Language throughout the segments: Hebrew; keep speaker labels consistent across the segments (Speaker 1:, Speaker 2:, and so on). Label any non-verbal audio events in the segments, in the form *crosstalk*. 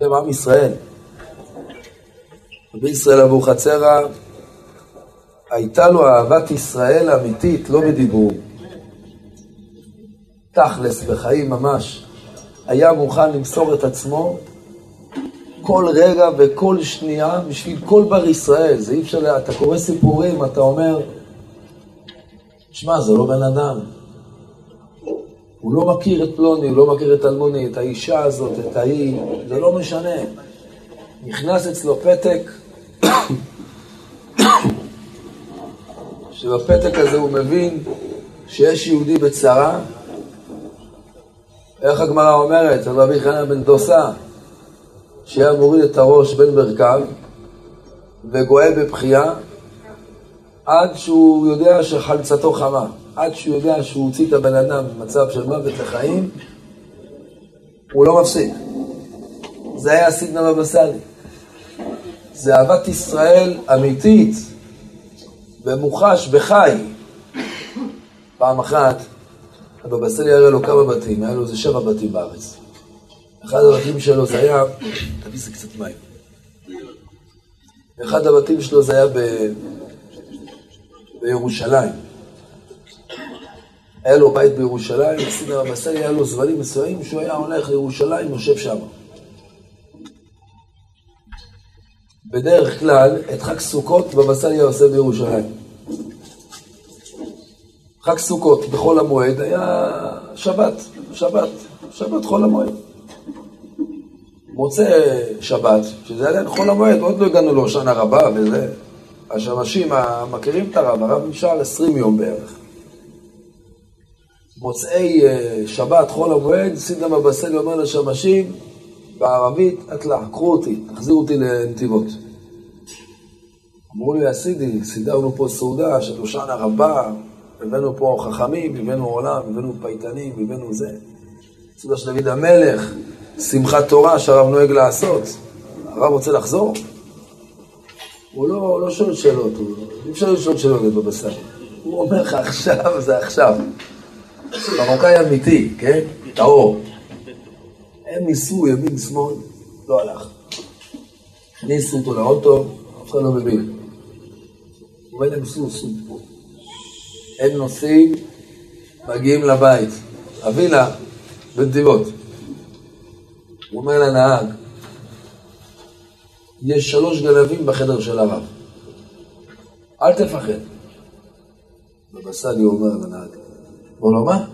Speaker 1: בשם עם ישראל. רבי ישראל אבוחצירא, הייתה לו אהבת ישראל אמיתית, לא בדיבור. תכלס, בחיים ממש. היה מוכן למסור את עצמו כל רגע וכל שנייה בשביל כל בר ישראל. זה אי אפשר, אתה קורא סיפורים, אתה אומר, שמע, זה לא בן אדם. הוא לא מכיר את פלוני, הוא לא מכיר את אלמוני, את האישה הזאת, את ההיא, זה לא משנה. נכנס אצלו פתק, שבפתק הזה הוא מבין שיש יהודי בצרה. איך הגמרא אומרת, על רבי חנן בן דוסה, שהיה מוריד את הראש בין מרכב וגואל בבכייה, עד שהוא יודע שחלצתו חמה. עד שהוא יודע שהוא הוציא את הבן אדם במצב של מוות לחיים, הוא לא מפסיק. זה היה הסיגנל סאלי. זה אהבת ישראל אמיתית ומוחש בחי. פעם אחת, הבבא סאלי הראה לו כמה בתים, היה לו איזה שבע בתים בארץ. אחד הבתים שלו זה היה, תביא זה קצת מים. אחד הבתים שלו זה היה ב... בירושלים. היה לו בית בירושלים, סינר הבסלי היה לו זבלים מסוימים שהוא היה הולך לירושלים, יושב שם. בדרך כלל, את חג סוכות בבסלי היה עושה בירושלים. חג סוכות בחול המועד היה שבת, שבת, שבת חול המועד. מוצא שבת, שזה עדיין חול המועד, עוד לא הגענו להושענא רבה וזה. השמשים מכירים את הרב, הרב נשאר עשרים יום בערך. מוצאי אה, שבת, חול המועד, סידם הבסלי אומר לשמשים בערבית, אטלע, קחו אותי, תחזירו אותי לנתיבות. אמרו לי, הסידי, סידרנו פה סעודה של הושענא רבה, הבאנו פה חכמים, הבאנו עולם, הבאנו פייטנים, הבאנו זה. סעודה של דוד המלך, שמחת תורה שהרב נוהג לעשות. הרב רוצה לחזור? הוא לא, לא שואל שאלות, אי אפשר לשאול שאלות סאלי. הוא אומר לך עכשיו זה עכשיו. מרוקאי אמיתי, כן? טהור. הם ניסו ימין שמאל, לא הלך. הכניסו אותו לאוטו, אף אחד לא מבין. הוא אומר להם סעו, סעו. הם נוסעים, מגיעים לבית, הווילה בנתיבות. הוא אומר לנהג, יש שלוש גנבים בחדר של הרב. אל תפחד. בבא סאלי אומר לנהג, אמר לו, מה?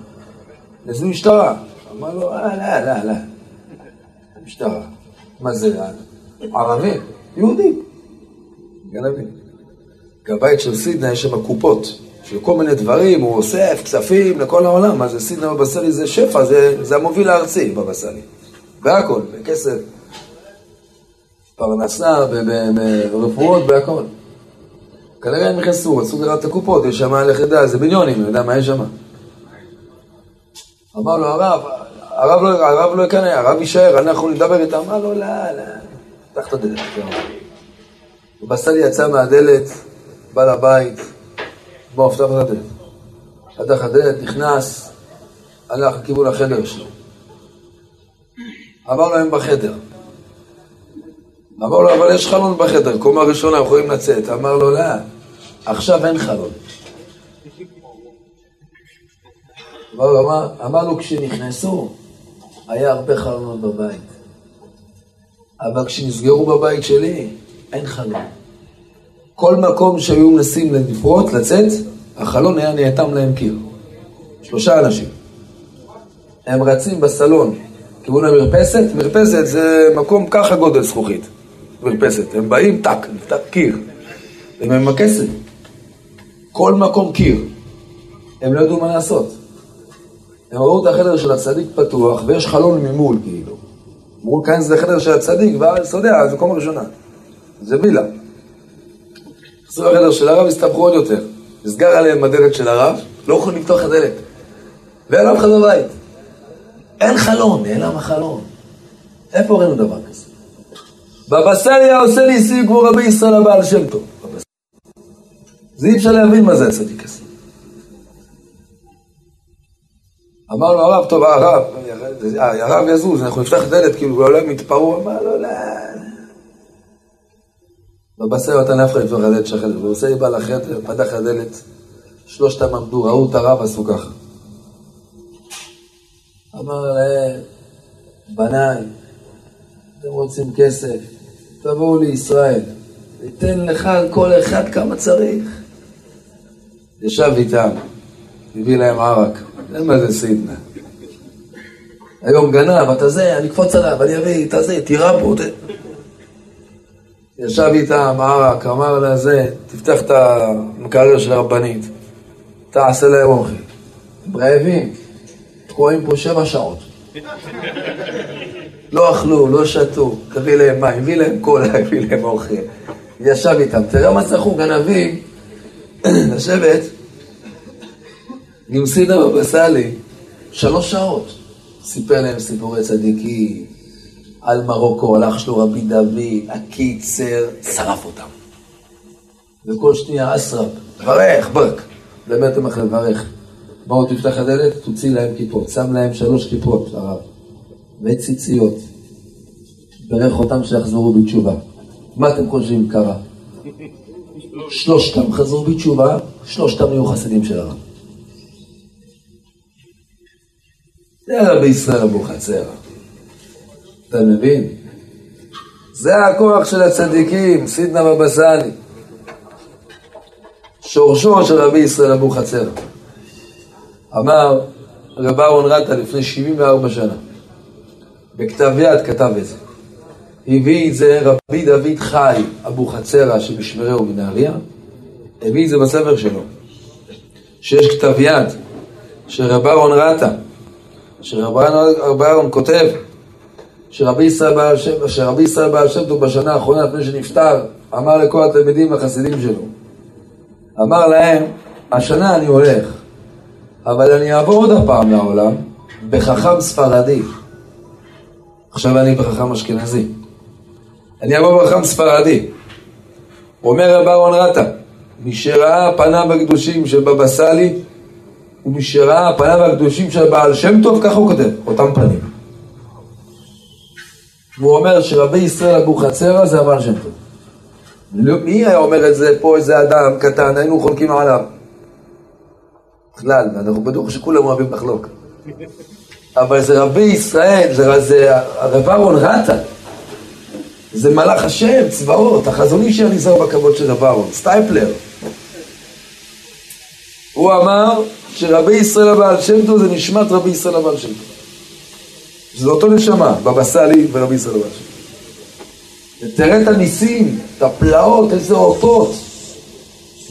Speaker 1: איזה משטרה. אמר לו, אה, לא, לא, לא. משטרה. מה זה, ערבים? יהודים. גנבים. בבית של סידנה יש שם קופות של כל מיני דברים, הוא אוסף כספים לכל העולם. זה סידנה בבא סאלי זה שפע, זה, זה המוביל הארצי בבא סאלי. בהכל, בכסף. פרנסה, ברפואות, בהכל. כנראה הם נכנסו, רצו לראות את הקופות, יש שם ידע, זה מיליונים, אני יודע מה יש שם. אמר לו הרב, הרב לא, הרב לא יקנה, הרב יישאר, אנחנו נדבר איתם. אמר לו, לא, לא, פתח את הדלת. בסלי יצא מהדלת, בא לבית, בוא, פתח את הדלת. פתח את הדלת, נכנס, הלך לכיוון החדר שלו. אמר לו, הם בחדר. אמר לו, אבל יש חלון בחדר, קומה ראשונה, יכולים לצאת. אמר לו, לא, עכשיו אין חלון. אמר, אמרנו כשנכנסו, היה הרבה חלונות בבית. אבל כשנסגרו בבית שלי, אין חלון. כל מקום שהיו מנסים לפרוט, לצאת, החלון היה נאטם להם קיר. שלושה אנשים. הם רצים בסלון, כיוון המרפסת, מרפסת זה מקום ככה גודל זכוכית. מרפסת. הם באים, טק, נפתח קיר. הם עם הכסף. כל מקום קיר. הם לא ידעו מה לעשות. הם ראו את החדר של הצדיק פתוח, ויש חלון ממול, כאילו. אמרו, כאן זה החדר של הצדיק, ואז, אתה יודע, זה קומה ראשונה. זה וילה. נכנסו לחדר של הרב, הסתבכו עוד יותר. נסגר עליהם הדלת של הרב, לא יכולים לפתוח את הדלת. ואין אף אחד בבית. אין חלון, נעלם החלון. איפה ראינו דבר כזה? בבא סאלי היה עושה ניסים כמו רבי ישראל הבעל שם טוב. זה אי אפשר להבין מה זה הצדיק הזה. אמר לו הרב, טוב, הרב, הרב יזוז, אנחנו נפתח דלת, כאילו, לא הם יתפרעו, אמר לו, לא. בבשר אתה נפחא לפתוח הדלת של החדר, ועושה בא לחדר, פתח הדלת, שלושתם עמדו, ראו את הרב, עשו ככה. אמר להם, בניי, אתם רוצים כסף, תבואו לישראל, ניתן לך כל אחד כמה צריך. ישב איתם, הביא להם ערק, אין מה זה סידנה. היום גנב, אתה זה, אני אקפוץ עליו, אני אביא, אתה זה, תירה פה. ישב איתם ערק, אמר לה זה, תפתח את המקרר של הרבנית, תעשה להם אוכל. רעבים, תקועים פה שבע שעות. *laughs* לא אכלו, לא שתו, תביא להם מים, הביא להם קולה, *laughs* הביא להם אוכל. ישב איתם, תראה מה זכו גנבים *clears throat* לשבת סידר בבא סאלי, שלוש שעות. סיפר להם סיפורי צדיקים, על מרוקו, הלך שלו רבי דוד, הקיצר, שרף אותם. וכל שנייה אסרב, ברך, ברק. באמת הם אחרי לברך. בואו תפתח הדלת, תוציא להם כיפות. שם להם שלוש כיפות, הרב. וציציות. ברך אותם שיחזרו בתשובה. מה אתם חושבים קרה? *laughs* שלושתם חזרו בתשובה, שלושתם נהיו חסידים של הרב. זה רבי ישראל אבוחצירא. אתה מבין? זה הכוח של הצדיקים, סידנא בבא סאלי. שורשו של רבי ישראל אבוחצירא. אמר רב אהרון רטה לפני 74 שנה, בכתב יד כתב את זה. הביא את זה רבי דוד חי אבוחצירא שבשמריהו בנהריה, הביא את זה בספר שלו, שיש כתב יד של רב אהרון רטה, שרב אהרון כותב שרבי ישראל בעל שם, שרבי ישראל בעל שם טוב בשנה האחרונה לפני שנפטר, אמר לכל התלמידים והחסידים שלו, אמר להם, השנה אני הולך, אבל אני אעבור עוד הפעם לעולם בחכם ספרדי. עכשיו אני בחכם אשכנזי. אני אעבור בחכם ספרדי. אומר רב אהרון רטה, מי שראה פניו הקדושים של בבא סאלי, שראה פניו הקדושים של בעל שם טוב, ככה הוא כותב, אותם פנים. והוא אומר שרבי ישראל אבוחצירא זה הבעל שם טוב. לא, מי היה אומר את זה פה, איזה אדם קטן, היינו חולקים עליו. בכלל, אנחנו בטוח שכולם אוהבים לחלוק. אבל זה רבי ישראל, זה, זה הרב אהרון רטה. זה מלאך השם, צבאות, החזון איש נזהר בכבוד של רב אהרון, סטייפלר. הוא אמר שרבי ישראל הבעל שם טוב זה נשמת רבי ישראל הבעל שם טוב. זה אותו נשמה, בבא סאלי ורבי ישראל הבעל שם טוב. ותראה את הניסים, את הפלאות, איזה אותות.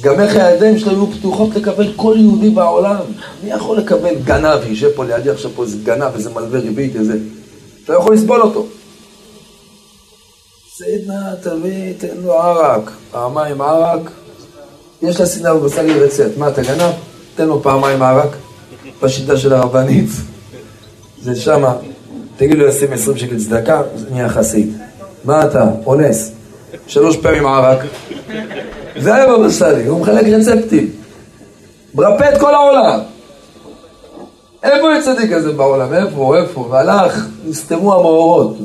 Speaker 1: גם איך הידיים שלו היו פתוחות לקבל כל יהודי בעולם. מי יכול לקבל גנב, יישב פה לידי עכשיו פה איזה גנב, איזה מלווה ריבית, איזה... אתה יכול לסבול אותו. סיידנה, תביא, תן לו ערק, פעמיים ערק, יש לה שנאה בבשר לצאת. מה, אתה גנב? תן לו פעמיים ערק, בשיטה של הרבנית. זה שמה, תגיד לו לשים 20 שקל צדקה, זה נהיה חסיד. מה אתה? אונס. שלוש פעמים ערק. זה היה בבא סאלי, הוא מחלק רצפטים. מרפא את כל העולם. איפה יש צדיק כזה בעולם? איפה? איפה? והלך, נסתמו המאורות.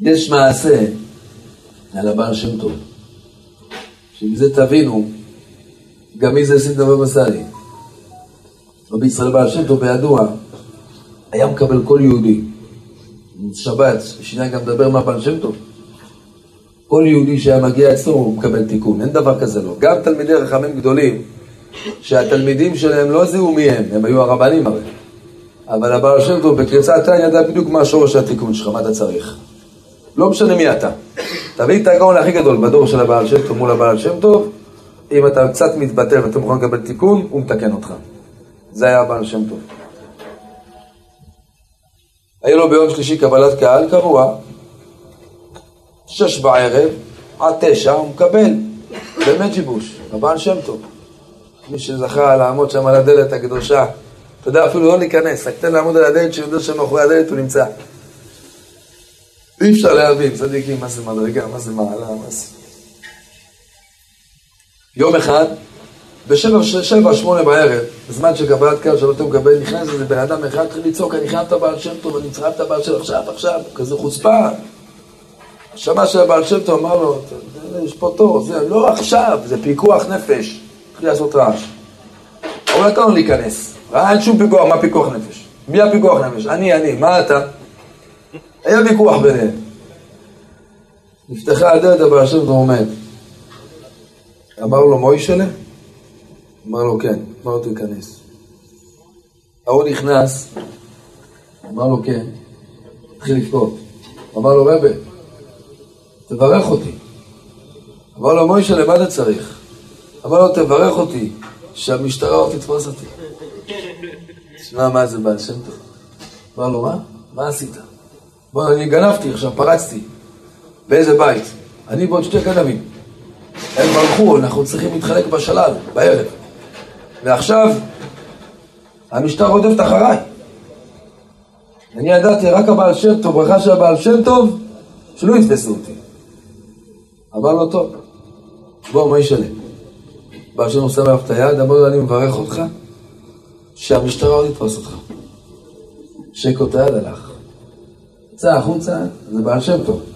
Speaker 1: יש מעשה על הבעל שם טוב. שמזה תבינו גם מי זה סינדה בבא סאלי. רבי ישראל בעל שם טוב בידוע, היה מקבל כל יהודי. שבת, שנייה גם מדבר מה בעל שם טוב. כל יהודי שהיה מגיע אצלו הוא מקבל תיקון, אין דבר כזה לא. גם תלמידי חכמים גדולים, שהתלמידים שלהם לא זיהו מי הם, הם היו הרבנים הרי. אבל הבעל שם טוב בקריצת עין ידע בדיוק מה שורש התיקון שלך, מה אתה צריך. לא משנה מי אתה. תביא את הגאון הכי גדול בדור של הבעל שם טוב מול הבעל שם טוב, אם אתה קצת מתבטל ואתה מוכן לקבל תיקון, הוא מתקן אותך. זה היה הבעל שם טוב. היה לו ביום שלישי קבלת קהל קבוע, שש בערב עד תשע הוא מקבל, באמת שיבוש, הבעל שם טוב. מי שזכה לעמוד שם על הדלת הקדושה, אתה יודע, אפילו לא להיכנס, רק תן לעמוד על הדלת, שיודע שמאחורי הדלת הוא נמצא. אי אפשר להבין, צדיקים, מה זה מדרגה, מה זה מעלה, מה זה... יום אחד בשבע, שבע, שמונה בערב, בזמן שקבלת קהל שלא אתה מקבל, נכנס איזה בן אדם אחד, התחיל לצעוק, אני חייב את הבעל שם טוב, אני צריך את הבעל שם עכשיו, עכשיו, כזה חוצפה. שמע שהבעל שם טוב אמר לו, יש פה תור, זה לא עכשיו, זה פיקוח נפש. התחיל לעשות רעש. הוא נתן לו להיכנס. ראה אין שום פיקוח, מה פיקוח נפש? מי הפיקוח נפש? אני, אני, מה אתה? היה ויכוח ביניהם. נפתחה הדלת, הבעל שם טוב עומד. אמר לו, מוישלה? אמר לו, כן. אמר לו, תיכנס. ההוא נכנס, אמר לו, כן. התחיל לבכות. אמר לו, רבי, תברך אותי. אמר לו, מוישה, למה אתה צריך? אמר לו, תברך אותי, שהמשטרה עוד תתפוס אותי. תשמע, מה זה בעל שם טוב? אמר לו, מה? מה עשית? בוא, אני גנבתי עכשיו, פרצתי. באיזה בית? אני ועוד שתי גנבים. הם ברחו, אנחנו צריכים להתחלק בשלל, בערב. ועכשיו, המשטר רודפת אחריי. אני ידעתי רק הבעל שם טוב, ברכה של הבעל שם טוב, שלא יתפסו אותי. אמר לו, טוב, בוא, מה ישלם? בעל שם עושה עליו את היד, אמר לו, אני מברך אותך, שהמשטרה עוד יתפוס אותך. שקו את היד הלך. יצא החוצה, זה בעל שם טוב.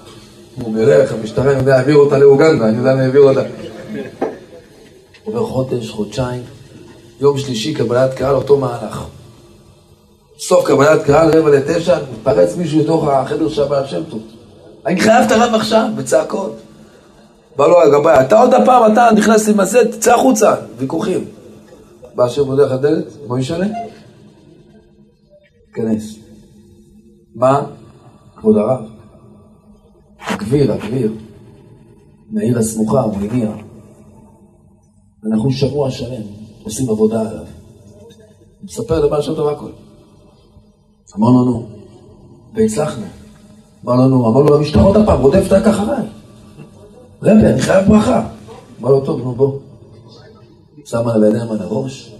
Speaker 1: הוא בירך, המשטרה, אני יודע, העבירו אותה לאוגנדה, אני יודע מי העבירו אותה. עובר חודש, חודשיים, יום שלישי, קבלת קהל, אותו מהלך. סוף קבלת קהל, רבע לתשע, מתפרץ מישהו לתוך החדר של הבעל שם טוב. אני חייב את הרב עכשיו, בצעקות. בא לו הגבאי, אתה עוד הפעם, אתה נכנס עם הזה, תצא החוצה, ויכוחים. בא השם מודה לך דלת, מה ישנה? תיכנס. מה? כבוד הרב. הגביר, הגביר, מהעיר הסמוכה, הוא הגיע. אנחנו שבוע שלם עושים עבודה עליו. מספר לבעל שם טוב הכל. אמר לנו, והצלחנו. אמר לנו, אמר לו למשטרה עוד הפעם, רודפת רק אחריי. רבי, אני חייב ברכה. אמר לו, טוב, נו בוא. שמה על הידיים על הראש,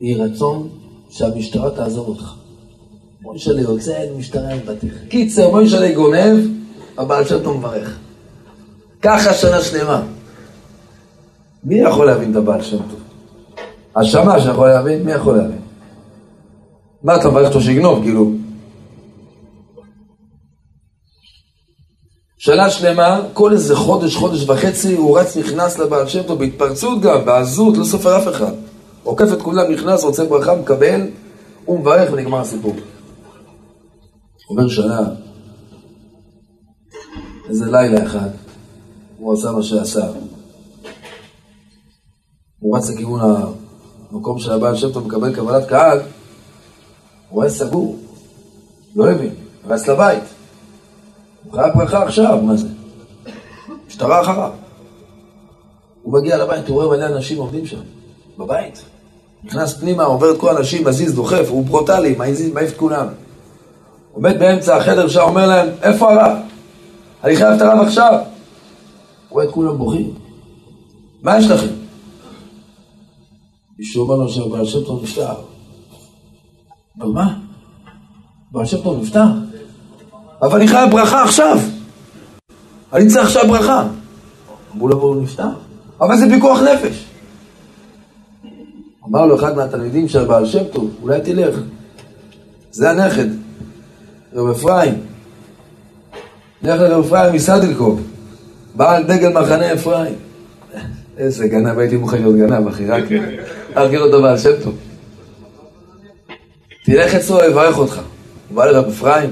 Speaker 1: יהי רצון שהמשטרה תעזור אותך. מוישלה יוצא, משטרה אין בתיך. קיצר, מוישלה גונב, הבעל שם טוב מברך. ככה שנה שלמה. מי יכול להבין את הבעל שם טוב? השמש יכול להבין? מי יכול להבין? מה אתה מברך אותו שיגנוב, כאילו? שנה שלמה, כל איזה חודש, חודש וחצי, הוא רץ, נכנס לבעל שם טוב, בהתפרצות גם, בעזות, לא סופר אף אחד. עוקף את כולם, נכנס, רוצה ברכה, מקבל, הוא מברך ונגמר הסיפור. עובר שנה, איזה לילה אחד, הוא עשה מה שעשה. הוא רץ לכיוון המקום של הבעל שם טוב, מקבל קבלת קהל, הוא היה סגור, לא הבין, רץ לבית. הוא חייב ברכה עכשיו, מה זה? משטרה אחריו. הוא מגיע לבית, הוא רואה מלא אנשים עובדים שם, בבית. נכנס פנימה, עובר את כל האנשים, מזיז, דוחף, הוא ברוטלי, מעיף את כולם. עומד באמצע החדר שם, אומר להם, איפה הרב? אני חייב את הרב עכשיו. הוא רואה את כולם בוכים. מה יש לכם? מישהו אומר לו שבעל שם טוב נפטר. אבל מה? בעל שם טוב נפטר? אבל אני חייב ברכה עכשיו. אני צריך עכשיו ברכה. אמרו לו, הוא נפטר. אבל זה פיקוח נפש. אמר לו אחד מהתלמידים של הבעל שם טוב, אולי תלך. זה הנכד, רב אפרים. לך לרב אפרים מסדלקוב, בעל דגל מחנה אפרים. איזה גנב, הייתי מוכן להיות גנב, אחי, רק להרגיל אותו בעל שם טוב. תלך אצלו, יברך אותך. הוא בא לרב אפרים,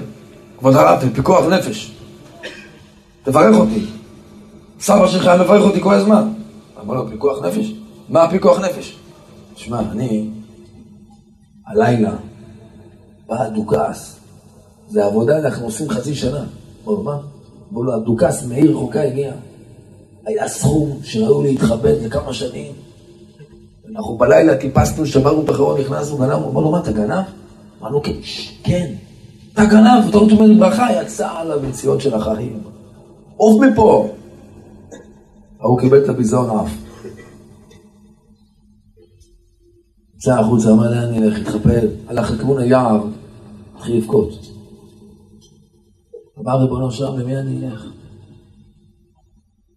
Speaker 1: כבוד הרב, פיקוח נפש. תברך אותי. סבא שלך מברך אותי כל הזמן. אמר לו, פיקוח נפש? מה הפיקוח נפש? תשמע, אני, הלילה, בא הדוכס, זה עבודה, אנחנו עושים חצי שנה. אמר לו, מה? אמרו לו, הדוכס מעיר רחוקה הגיע. היה סכום שראו להתכבד לכמה שנים. אנחנו בלילה טיפסנו, שברנו את החרון, נכנסנו, גנב, אמר לו, מה, אתה גנב? אמרנו, כן, כן. אתה גנב, אתה רוצה אומר ברכה, יצא על המציאות של החיים. עוף מפה. ההוא קיבל את הביזיון אף. יצא החוצה, אמר לאן אני אלך, התחפל, הלך לכיוון היער, התחיל לבכות. אמר ריבונו שלם, למי אני אלך?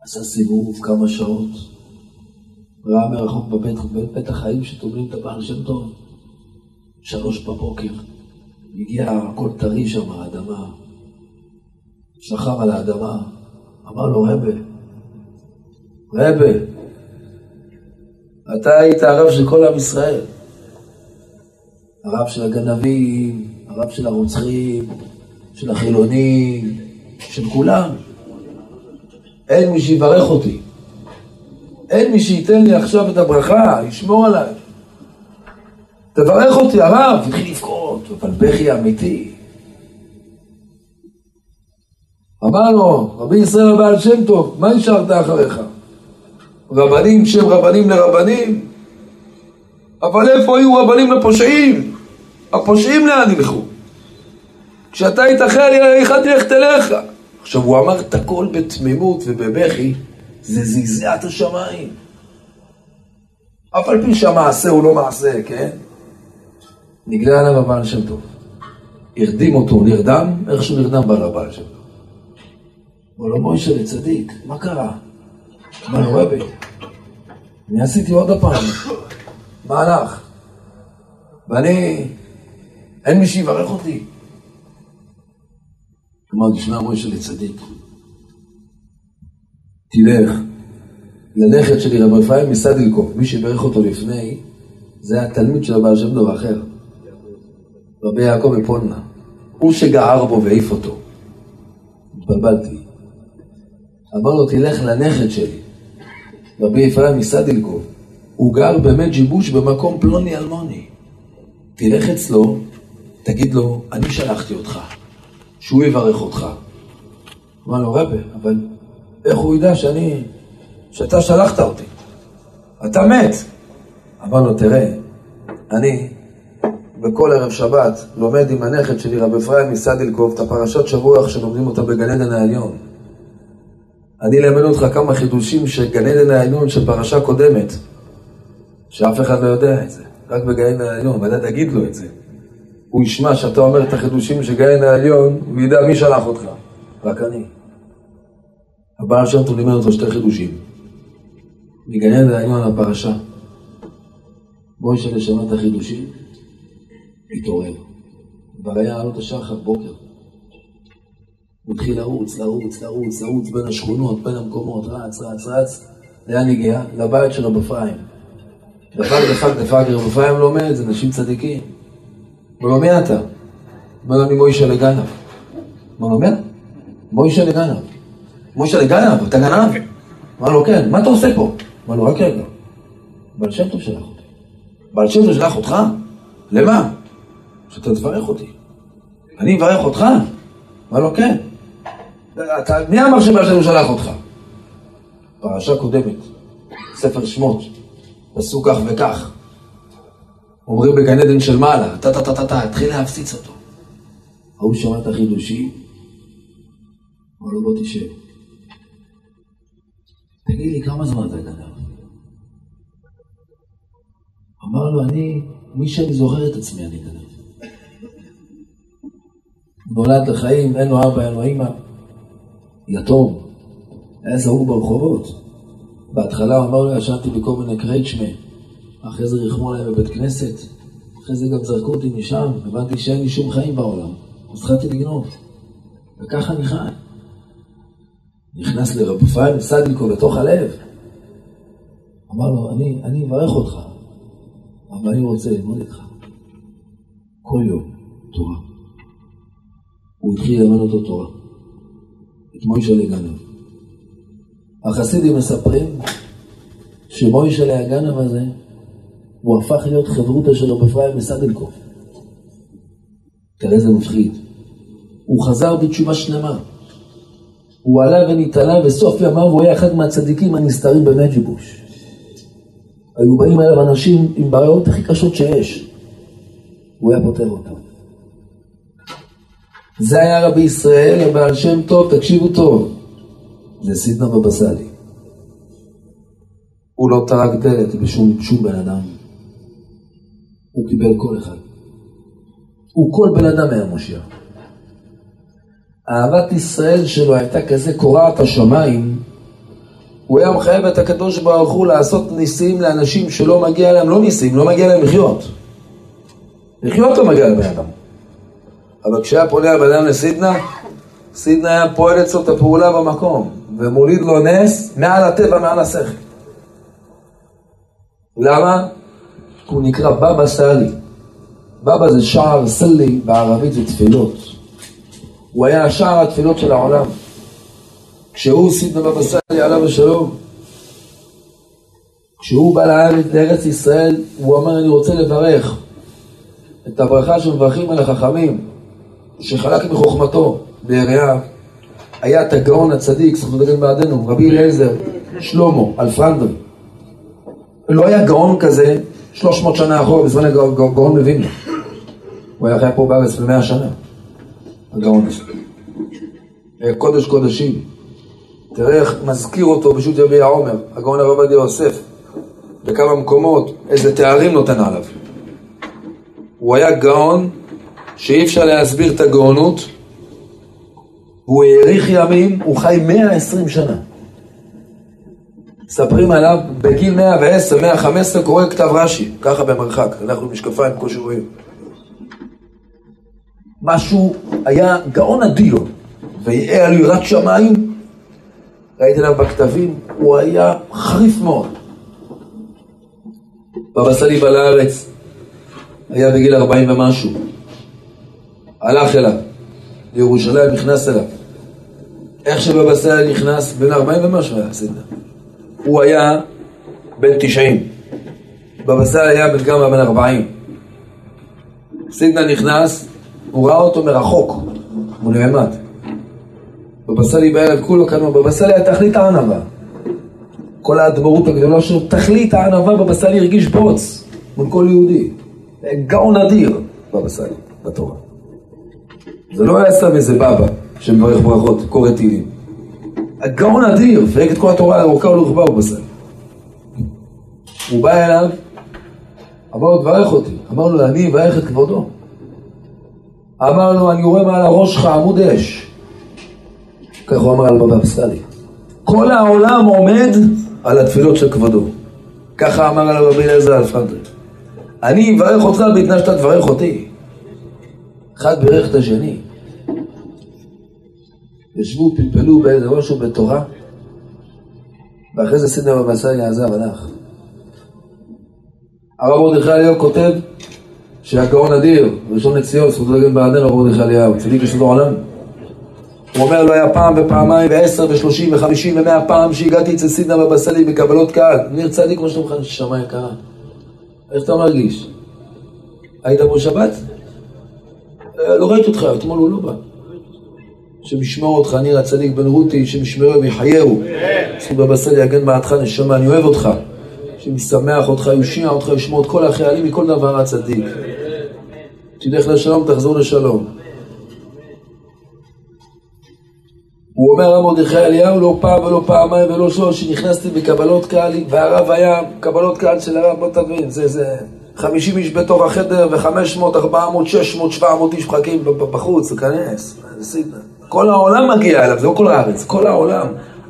Speaker 1: עשה סיבוב כמה שעות, ראה מרחוק בבית, בבית החיים שטומנים את הבעל שם טוב, שלוש בבוקר, הגיע הכל טרי שם, האדמה, שכב על האדמה, אמר לו, רבה, רבה, אתה היית הרב של כל עם ישראל, הרב של הגנבים, הרב של הרוצחים, של החילונים, של כולם. אין מי שיברך אותי. אין מי שייתן לי עכשיו את הברכה, ישמור עליי. תברך אותי, הרב, התחיל לבכות, אבל בכי אמיתי. אמר לו, רבי ישראל הבעל שם טוב, מה נשארת אחריך? רבנים שהם רבנים לרבנים? אבל איפה היו רבנים לפושעים? הפושעים לאן ילכו? כשאתה היית אחרי יכלתי ללכת אליך. עכשיו, הוא אמר את הכל בתמימות ובבכי, זה זעזע את השמיים. אף על פי שהמעשה הוא לא מעשה, כן? נגלה עליו הבעל שם טוב. הרדים אותו, נרדם, איך שהוא נרדם בעל הבעל שם טוב. אמר לו, מוישה לצדיק, מה קרה? אמר לו, רבי, אני עשיתי עוד הפעם מהלך, ואני, אין מי שיברך אותי. אמר, תשמע, מוישה לצדיק, תלך לנכד שלי, רב רפאל מסדלקוב, מי שברך אותו לפני, זה התלמיד של הבעל שם טוב האחר, רבי יעקב מפולנה. הוא שגער בו והעיף אותו. התבלבלתי. אמר לו, תלך לנכד שלי, רבי אפרים מסדלקוב. הוא גר באמת ג'יבוש במקום פלוני אלמוני. תלך אצלו, תגיד לו, אני שלחתי אותך, שהוא יברך אותך. אמר לו, רבי, אבל איך הוא ידע שאני, שאתה שלחת אותי? אתה מת. אמר לו, תראה, אני בכל ערב שבת לומד עם הנכד שלי, רב אפרים מסדלקוב, את הפרשת שבוע שלומדים אותה בגן עדן העליון. אני אלמד אותך כמה חידושים של גן עדן העליון של פרשה קודמת, שאף אחד לא יודע את זה, רק בגן עדן העליון, ואתה תגיד לו את זה. הוא ישמע שאתה אומר את החידושים של עדן העליון, הוא ידע מי שלח אותך, רק אני. הבעל שם טוב לימד אותו שתי חידושים. מגן עדן העליון על הפרשה. מוישה לשמע את החידושים, התעורר. כבר היה עלות השחר, בוקר. הוא התחיל לרוץ, לרוץ, לרוץ, לרוץ בין השכונות, בין המקומות, רץ, רץ, רץ. לאן הגיע? לבית של רב אפרים. דפק, דפק, דפק, רב אפרים לומד, זה נשים צדיקים. אומר לו, מי אתה? אומר לו, אני מוישה לגנב. אומר לו, מי? מוישה לגנב. מוישה לגנב, אתה גנב? אמר לו, כן, מה אתה עושה פה? אמר לו, רק רגע. בעל שם טוב שלח אותי. בעל שם טוב שלח אותך? למה? שאתה תברך אותי. אני אברך אותך? אמר לו, כן. אתה, מי אמר שבעל שם שלח אותך? פרשה קודמת, ספר שמות, פסוק כך וכך. אומרים בגן עדן של מעלה, טה טה טה טה טה, התחיל להפציץ אותו. ההוא שמע את החידושים, אמר לו בוא תשב. תגיד לי, כמה זמן אתה גנב? אמר לו, אני, מי שאני זוכר את עצמי, אני גנב. נולד לחיים, אין לו אבא, אין לו אימא, יתום, היה זרוק ברחובות. בהתחלה הוא אמר לו, ישנתי בכל מיני קרייצ'מה, אחרי זה ריחמו עליי בבית כנסת, אחרי זה גם זרקו אותי משם, הבנתי שאין לי שום חיים בעולם, אז התחלתי לגנוב, וככה אני חי. נכנס לרב אפרים סדליקו לתוך הלב, אמר לו, אני, אני אברך אותך, אבל אני רוצה ללמוד איתך כל יום תורה. הוא התחיל ללמד אותו תורה. את מוישה לגנב. החסידים מספרים שמוישה הגנב הזה, הוא הפך להיות חברותא של רב אפרים מסדלקוף. תראה איזה מפחיד. הוא חזר בתשובה שלמה. הוא עלה ונתעלה, וסוף ימיו הוא היה אחד מהצדיקים הנסתרים במג'יבוש. היו באים אליו אנשים עם בעיות הכי קשות שיש. הוא היה פותר אותם. זה היה רבי ישראל, הבעל שם טוב, תקשיבו טוב. זה סידנא בבא סאלי. הוא לא טרק דלת בשום שום בן אדם. הוא קיבל כל אחד. הוא כל בן אדם היה מושיע. אהבת ישראל שלו הייתה כזה קורעת השמיים, הוא היה מחייב את הקדוש ברוך הוא לעשות ניסים לאנשים שלא מגיע להם, לא ניסים, לא מגיע להם לחיות. לחיות לא מגיע לבן אדם. אבל כשהיה פונה הבן אדם לסידנה, סידנה היה פועל אצלו את הפעולה במקום, ומוליד לו נס מעל הטבע, מעל השכל. למה? הוא נקרא בבא סאלי. בבא זה שער סלי, בערבית זה תפילות. הוא היה שער התפילות של העולם. כשהוא סידנה בבא סאלי עליו השלום, כשהוא בא לארץ, לארץ ישראל, הוא אמר אני רוצה לברך את הברכה שמברכים על החכמים, שחלק מחוכמתו ביריעה, היה את הגאון הצדיק, זכות לדגן בעדנו, רבי אליעזר, שלמה, אלפרנדרי. לא היה גאון כזה 300 שנה אחורה בזמן הגאון מווילנה. הוא היה חי פה בארץ במאה שנה, הגאון הזה. קודש קודשים. תראה איך מזכיר אותו פשוט יביע עומר, הגאון הרב עובדיה יוסף, בכמה מקומות, איזה תארים נותן עליו. הוא היה גאון שאי אפשר להסביר את הגאונות, הוא האריך ימים, הוא חי 120 שנה. מספרים עליו, בגיל 110, 115 קורא כתב רש"י, ככה במרחק, אנחנו משקפיים כמו שרואים. משהו, היה גאון אדיר, ויהיה על יראת שמיים, ראיתי עליו בכתבים, הוא היה חריף מאוד. בבא סאלי בא לארץ, היה בגיל 40 ומשהו. הלך אליו, לירושלים, נכנס אליו. איך שבבא סאלי נכנס, בן 40 ומשהו היה סינדה. הוא היה בן 90. בבא סאלי היה בן כמה? בן 40. סינדה נכנס, הוא ראה אותו מרחוק, הוא נעמד. בבא סאלי בערב כולו קנו, בבא סאלי היה תכלית הענווה. כל האדמו"רות הגדולה שלו, תכלית הענווה בבא סאלי הרגיש בוץ מול כל יהודי. גאון אדיר בבא סאלי, בתורה. זה לא היה סתם איזה בבא שמברך ברכות, קורא תהילים. הגאון אדיר, פרק את כל התורה ולרחבה בבא סאלי. הוא בא אליו, אמר לו, תברך אותי. אמר לו, אני אברך את כבודו. אמר לו, אני רואה מעל הראש שלך עמוד אש. כך הוא אמר על בבא סאלי. כל העולם עומד על התפילות של כבודו. ככה אמר עליו רבי אליעזר אלפנדרי. אני אברך אותך בתנאי שאתה תברך אותי. אחד בירך את השני. ישבו, פלפלו באיזה משהו בתורה, ואחרי זה סינדר במסע יעזב, הלך. הרב מרדכי אליהו כותב שהגאון אדיר, ראשון לציון, זכותו לגן בעדנו, הרב מרדכי אליהו, צדיק יסוד העולם. הוא אומר, לא היה פעם ופעמיים ועשר ושלושים וחמישים ומאה פעם שהגעתי אצל סידנה בבא סאלי בקבלות קהל. ניר צדיק, שאתה אומר, נשמה יקרה. איך אתה מרגיש? היית בו שבת? אה, לא ראיתי אותך, אתמול הוא לא בא. שמשמור אותך, ניר הצדיק בן רותי, שמשמרו ויחייהו. זכות בבא סאלי יגן בעדך נשמה, אני אוהב אותך. שמשמח אותך, יושיע אותך, ישמור את כל החיילים מכל דבר הצדיק. תלך לשלום, תחזור לשלום. הוא אומר רב מרדכי אליהו לא פעם ולא פעמיים ולא שלוש שנכנסתי בקבלות קהל והרב היה קבלות קהל של הרב בוא תבין זה זה חמישים איש בתוך החדר וחמש מאות, ארבע מאות, שש מאות, שבע מאות איש מחכים בחוץ, להיכנס, כל העולם מגיע אליו, זה לא כל הארץ, כל העולם.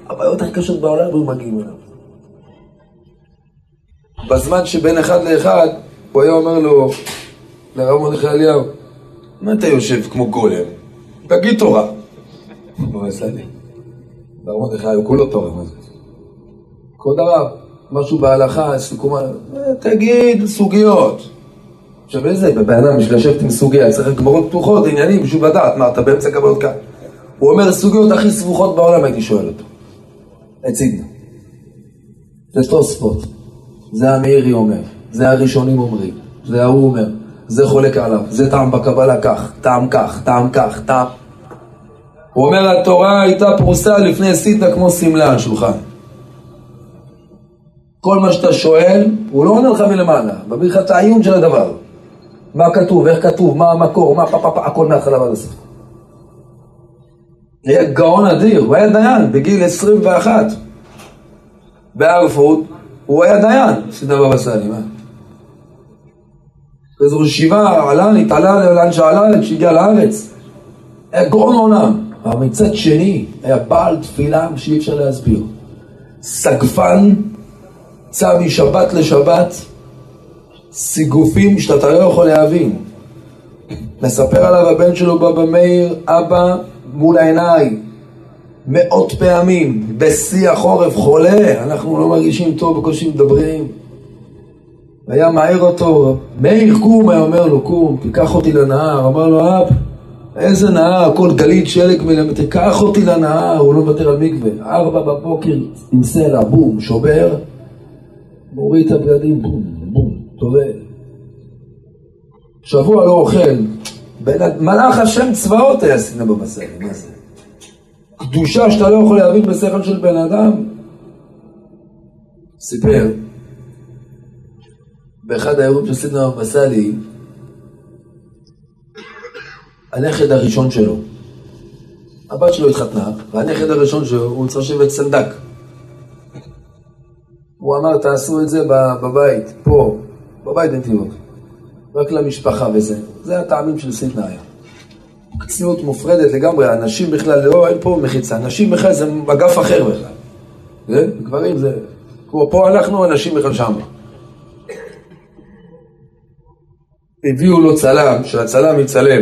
Speaker 1: הבעיות הכי קשות בעולם היו מגיעים אליו. בזמן שבין אחד לאחד, הוא היה אומר לו, לרב מרדכי אליהו, מה אתה יושב כמו גולם? תגיד תורה. הוא עשה לי. רב מרדכי הוא כולו תורה, מה זה? כבוד הרב, משהו בהלכה, סיכום, תגיד סוגיות. עכשיו איזה, בבן אדם בשביל לשבת עם סוגיה, צריך גמרות פתוחות, עניינים, בשביל לדעת, מה, אתה באמצע קבלות כאן. הוא אומר, סוגיות הכי סבוכות בעולם, הייתי שואל אותו. את סידנה. זה תוספות. זה המאירי אומר, זה הראשונים אומרים, זה ההוא אומר, זה חולק עליו, זה טעם בקבלה כך, טעם כך, טעם כך, טעם... הוא אומר, התורה הייתה פרוסה לפני סיטה כמו שמלה על שולחן. כל מה שאתה שואל, הוא לא עונה לך מלמעלה, מביא לך את העיון של הדבר. מה כתוב, איך כתוב, מה המקור, מה פה פה פה, הכל מההתחלה ועד הסוף. היה גאון אדיר, הוא היה דיין בגיל 21. בארפות, הוא היה דיין, סידר בבא סאלי, מה? איזו רשיבה, עלה, התעלה לאן שעלה, כשהגיע לארץ. היה גאון עולם. אבל מצד שני, היה בעל תפילה שאי אפשר להסביר. סגפן, צע משבת לשבת, סיגופים שאתה לא יכול להבין. מספר עליו הבן שלו בבא מאיר, אבא מול העיניים, מאות פעמים, בשיא החורף, חולה, אנחנו לא מרגישים טוב, בקושי מדברים. והיה מעיר אותו, מאיר קום, היה אומר לו, קום, תיקח אותי לנהר. אמר לו, אב, איזה נהר, הכל גלית שלג מלמד, תיקח אותי לנהר, הוא לא מוותר על מקווה. ארבע בבוקר עם סלע, בום, שובר, מוריד את הבגדים, בום, בום, טובל. שבוע לא אוכל. מלאך השם צבאות היה שנאה בבשר, מה זה? קדושה שאתה לא יכול להבין בשכל של בן אדם. סיפר, באחד האירועים של סידנה בסלי, הנכד הראשון שלו, הבת שלו התחתנה, והנכד הראשון שלו, הוא צריך לשבת סנדק. הוא אמר, תעשו את זה בבית, פה, בבית בנתיבות. רק למשפחה וזה. זה הטעמים של סידנה היה. צניעות מופרדת לגמרי, אנשים בכלל, לא, אין פה מחיצה, נשים בכלל זה אגף אחר בכלל. זה, גברים זה, כמו פה אנחנו, אנשים בכלל שם. הביאו לו צלם, שהצלם יצלם.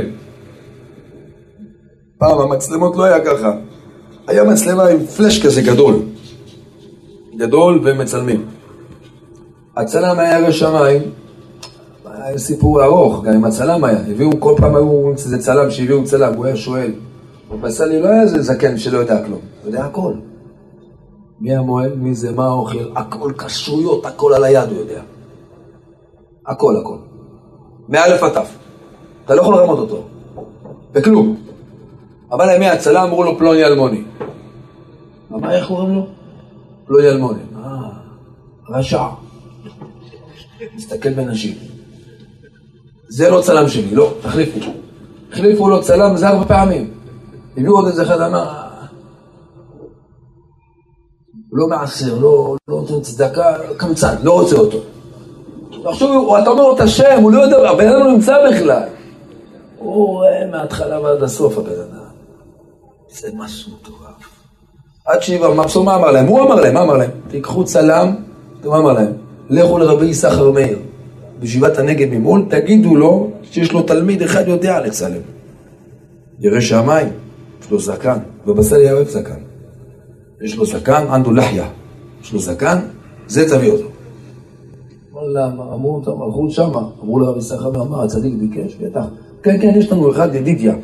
Speaker 1: פעם המצלמות לא היה ככה. היה מצלמה עם פלאש כזה גדול. גדול ומצלמים. הצלם היה ירא שמיים, היה סיפור ארוך, גם עם הצלם היה. הביאו, כל פעם היו איזה צלם שהביאו צלם, הוא היה שואל. בסלי לא היה איזה זקן שלא יודע כלום, הוא יודע הכל. מי המועל, מי זה, מה האוכל, הכל כשרויות, הכל על היד הוא יודע. הכל, הכל. מאלף עד תף. אתה לא יכול לרמות אותו. בכלום. אבל להם הצלם אמרו לו פלוני אלמוני. מה, איך קוראים לו? פלוני אלמוני. אה, רשע. מסתכל בנשים. זה לא צלם שלי, לא, תחליפו. החליפו לו צלם זה ארבע פעמים. הביאו עוד איזה אחד אמר, לא מעשר, לא נותן צדקה, קמצן, לא רוצה אותו. עכשיו, אתה אומר לו את השם, הוא לא יודע, הבן אדם לא נמצא בכלל. הוא רואה מההתחלה ועד הסוף הבן אדם. זה משהו מטורף. עד שיבה, מבסום מה אמר להם? הוא אמר להם, מה אמר להם? תיקחו צלם, מה אמר להם? לכו לרבי יששכר מאיר. בישיבת הנגב ממול, תגידו לו שיש לו תלמיד אחד יודע לצלם. ירא שמיים, יש לו זקן, ובסל אוהב זקן. יש לו זקן, אנדו לחיה. יש לו זקן, זה תביא אותו. למה? אמרו אותם, הלכו שמה, אמרו לרבי סחר ואמר, הצדיק ביקש, בטח. כן, כן, יש לנו אחד, ידידיה.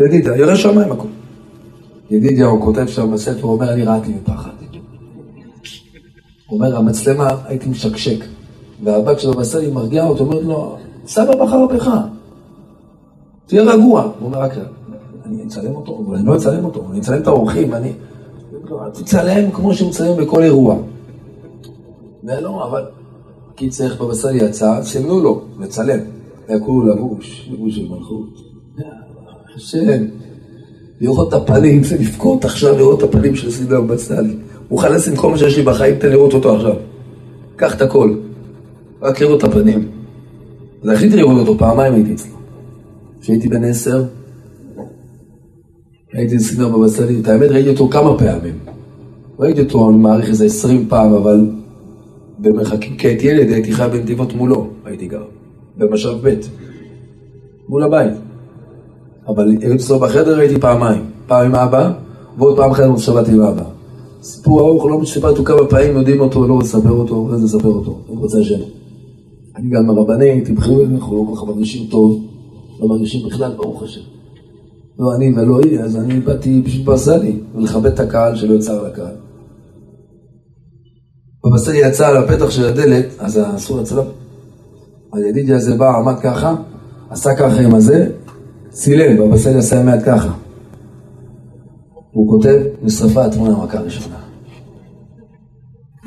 Speaker 1: ידידיה, ירא שמיים הכל. ידידיה, הוא כותב שם בספר, הוא אומר, אני רעתי מפחד. הוא אומר, המצלמה, הייתי משקשק. והבת שלו בסלי מרגיעה אותו, אומרת לו, סבא בחר בך, תהיה רגוע. הוא אומר, רק אני אצלם אותו, אבל אני לא אצלם אותו, אני אצלם את האורחים, אני... תצלם כמו שמצלם בכל אירוע. ולא, אבל... כי צריך בבשר יצא, סימנו לו לצלם. כולו לבוש, לבוש של מלכות. השם, לראות את הפנים, זה לבכות עכשיו לראות את הפנים של סידר בצלי. מוכן לשים כל מה שיש לי בחיים, תן לראות אותו עכשיו. קח את הכל. רק לראות את הפנים. זכיתי לראות אותו, פעמיים הייתי אצלו. כשהייתי בן עשר, הייתי סידר בבצלי, את האמת ראיתי אותו כמה פעמים. ראיתי אותו, אני מעריך איזה עשרים פעם, אבל במרחקים, כי הייתי ילד, הייתי חי בנתיבות מולו, הייתי גר, במשאב ב', מול הבית. אבל הייתי אצלו בחדר הייתי פעמיים, פעם עם אבא, ועוד פעם אחת שבת עם אבא. סיפור ארוך, לא סיפרתי אותו כמה פעמים, יודעים אותו, לא לספר אותו, אחרי זה אותו, אם רוצה השם. אני גם הרבני, הייתי בכיר, אנחנו לא כל מרגישים טוב, לא מרגישים בכלל, ברוך השם. לא אני ולא היא, אז אני באתי פשוט ברסלי, ולכבד את הקהל שלא יצא לקהל. ובסלי יצא על הפתח של הדלת, אז אסור לצלם. הידידיה הזה בא, עמד ככה, עשה ככה עם הזה, צילם, בבסלי עשה עם היד ככה. הוא כותב, נשרפה התמונה מכה ראשונה.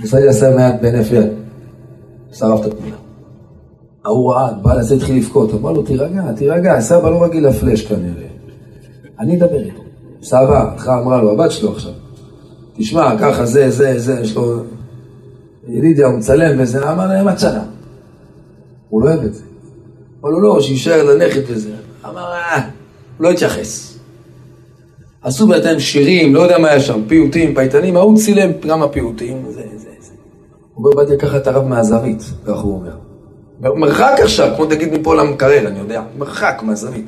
Speaker 1: בסלי עשה עם היד בהינף יד, שרף את התמונה. ההוא רעד, בעל הזה התחיל לבכות, אמר לו, תירגע, תירגע, סבא לא רגיל לפלאש כנראה. אני אדבר איתו. סבא, הלכה אמרה לו, הבת שלו עכשיו, תשמע, ככה זה, זה, זה, יש לו... ידידיה, הוא מצלם וזה, אמר להם, את שנה. הוא לא אוהב את זה. אמר לו, לא, שיישאר לנכד וזה. אמר, אה, לא התייחס. עשו בינתיים שירים, לא יודע מה היה שם, פיוטים, פייטנים, ההוא צילם כמה פיוטים, זה, זה, זה. הוא אומר, באתי לקחת את הרב מהזווית, כך הוא אומר. מרחק עכשיו, כמו תגיד מפה למקרר, אני יודע, מרחק מהזווית.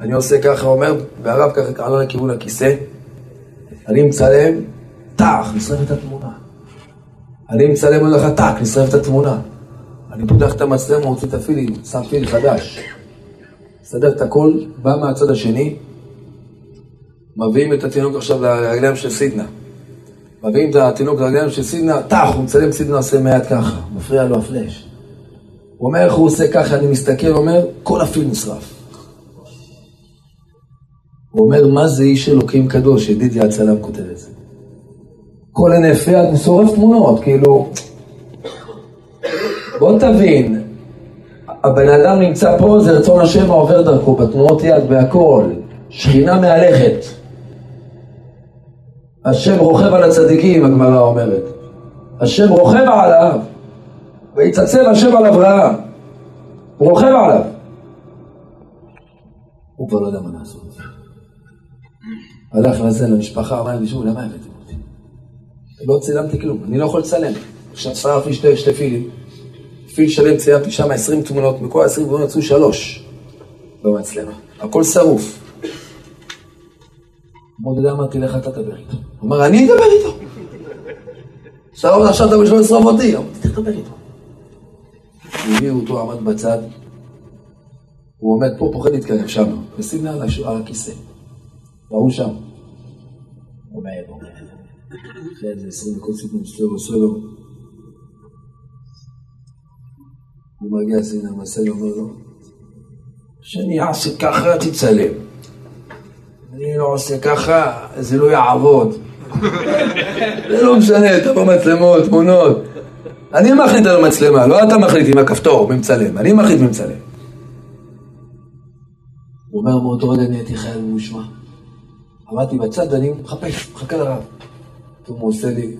Speaker 1: אני עושה ככה, אומר, והרב ככה עלה לכיוון הכיסא, אני מצלם, טאח, נשרף את התמונה. אני מצלם עוד לך טאק, נשרף את התמונה. אני פותח את המצלמה, מוציא את הפילים, שם פיל חדש. מסדר את הכל, בא מהצד השני, מביאים את התינוק עכשיו לרגליים של סידנה. מביאים את התינוק לרגליים של סידנה, טאח, הוא מצלם סידנה עושה מיד ככה, מפריע לו הפלאש. הוא אומר איך הוא עושה ככה, אני מסתכל, הוא אומר, כל הפיל נשרף. הוא אומר, מה זה איש אלוקים קדוש? ידידיה הצלם כותב את זה. כל הנפה יד שורף תמונות, כאילו... בוא תבין, הבן אדם נמצא פה, זה רצון השם העובר דרכו, בתנועות יד, בהכל. שכינה מהלכת. השם רוכב על הצדיקים, הגמרא אומרת. השם רוכב עליו, ויצלצל השם על אברהם. הוא רוכב עליו. הוא כבר לא יודע מה לעשות. הלך לזה למשפחה, אמר לי, שוב, למה הבאתם אותי? לא צילמתי כלום, אני לא יכול לצלם. עכשיו שרף לי שתי, שתי פילים. פיל שלם צילמתי שם 20 תמונות, מכל ה-20 תמונות יצאו שלוש במצלמה. הכל שרוף. מאוד יודע אמרתי לך, אתה תדבר איתו. הוא אמר, אני אדבר איתו. עכשיו אתה בשביל לשרוף אותי. אמרתי, תדבר איתו. הביאו אותו, עמד בצד. הוא עומד פה, פוחד להתקרב שם. ושים על הכיסא. והוא שם. עומד, עומד. אחרי איזה עשרים דקות סיפור סלו סלו. הוא מגיע סינא מסל, אומר לו, שאני אעשה ככה, תצלם. אני לא עושה ככה, זה לא יעבוד. *laughs* זה לא משנה, אתה במצלמות, תמונות. אני מחליט על המצלמה, לא אתה מחליט עם הכפתור, מי מצלם, אני מחליט מי מצלם. הוא אומר, מאותו רגע נהייתי חייל ממושמע. עמדתי בצד ואני מחפש, מחכה לרב. הוא עושה לי,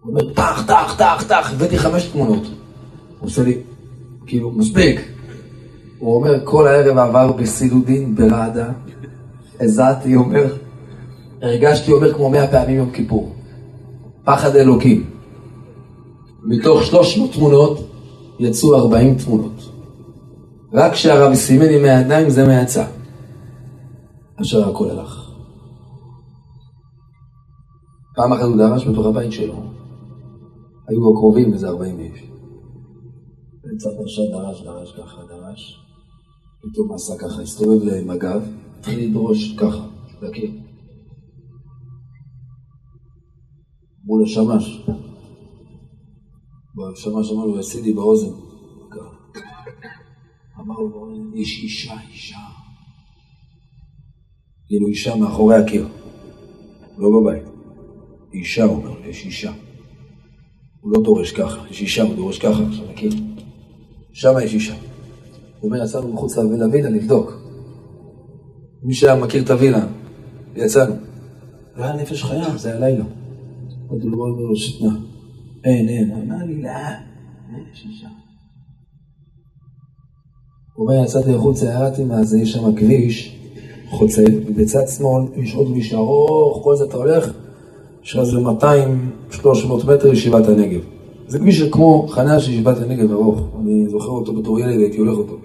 Speaker 1: הוא אומר, טח, טח, טח, טח, הבאתי חמש תמונות. הוא עושה לי, כאילו, מספיק. הוא אומר, כל הערב עבר בסילודין, ברעדה. הזעתי, אומר, הרגשתי, אומר, כמו מאה פעמים יום כיפור. פחד אלוקים. מתוך שלוש מאות תמונות יצאו ארבעים תמונות. רק כשהרב סימן עם הידיים זה מה יצא. אשר הכל הלך. פעם אחת הוא דרש בתוך הבית שלו. היו בו קרובים איזה ארבעים איש. באמצע פרשת דרש, דרש ככה, דרש. פתאום עשה ככה, הסתובב להם הגב, התחיל לדרוש ככה, לקיר. מול השמש. בשמש אמר לו, יסידי באוזן. אמר לו, יש אישה, אישה. כאילו אישה מאחורי הקיר, לא בבית. אישה, הוא אומר, יש אישה. הוא לא דורש ככה, יש אישה, הוא דורש ככה, עכשיו הקיר. שם יש אישה. הוא אומר, יצאנו מחוץ לווילה לבדוק. מי שהיה מכיר את הווילה, יצאנו. לא היה נפש חיה, זה היה לילה. עוד הוא אומר לו, שתנה. אין, אין. אמר לי, לא, יש אישה. הוא אומר, יצאתי החוצה, ירדתי מהזה, יש שם כביש חוצה, ובצד שמאל יש עוד כביש ארוך, כל זה אתה הולך, יש לך איזה 200-300 מטר ישיבת הנגב. זה כביש כמו חניה של ישיבת הנגב ארוך, אני זוכר אותו בתור ילד, הייתי הולך אותו.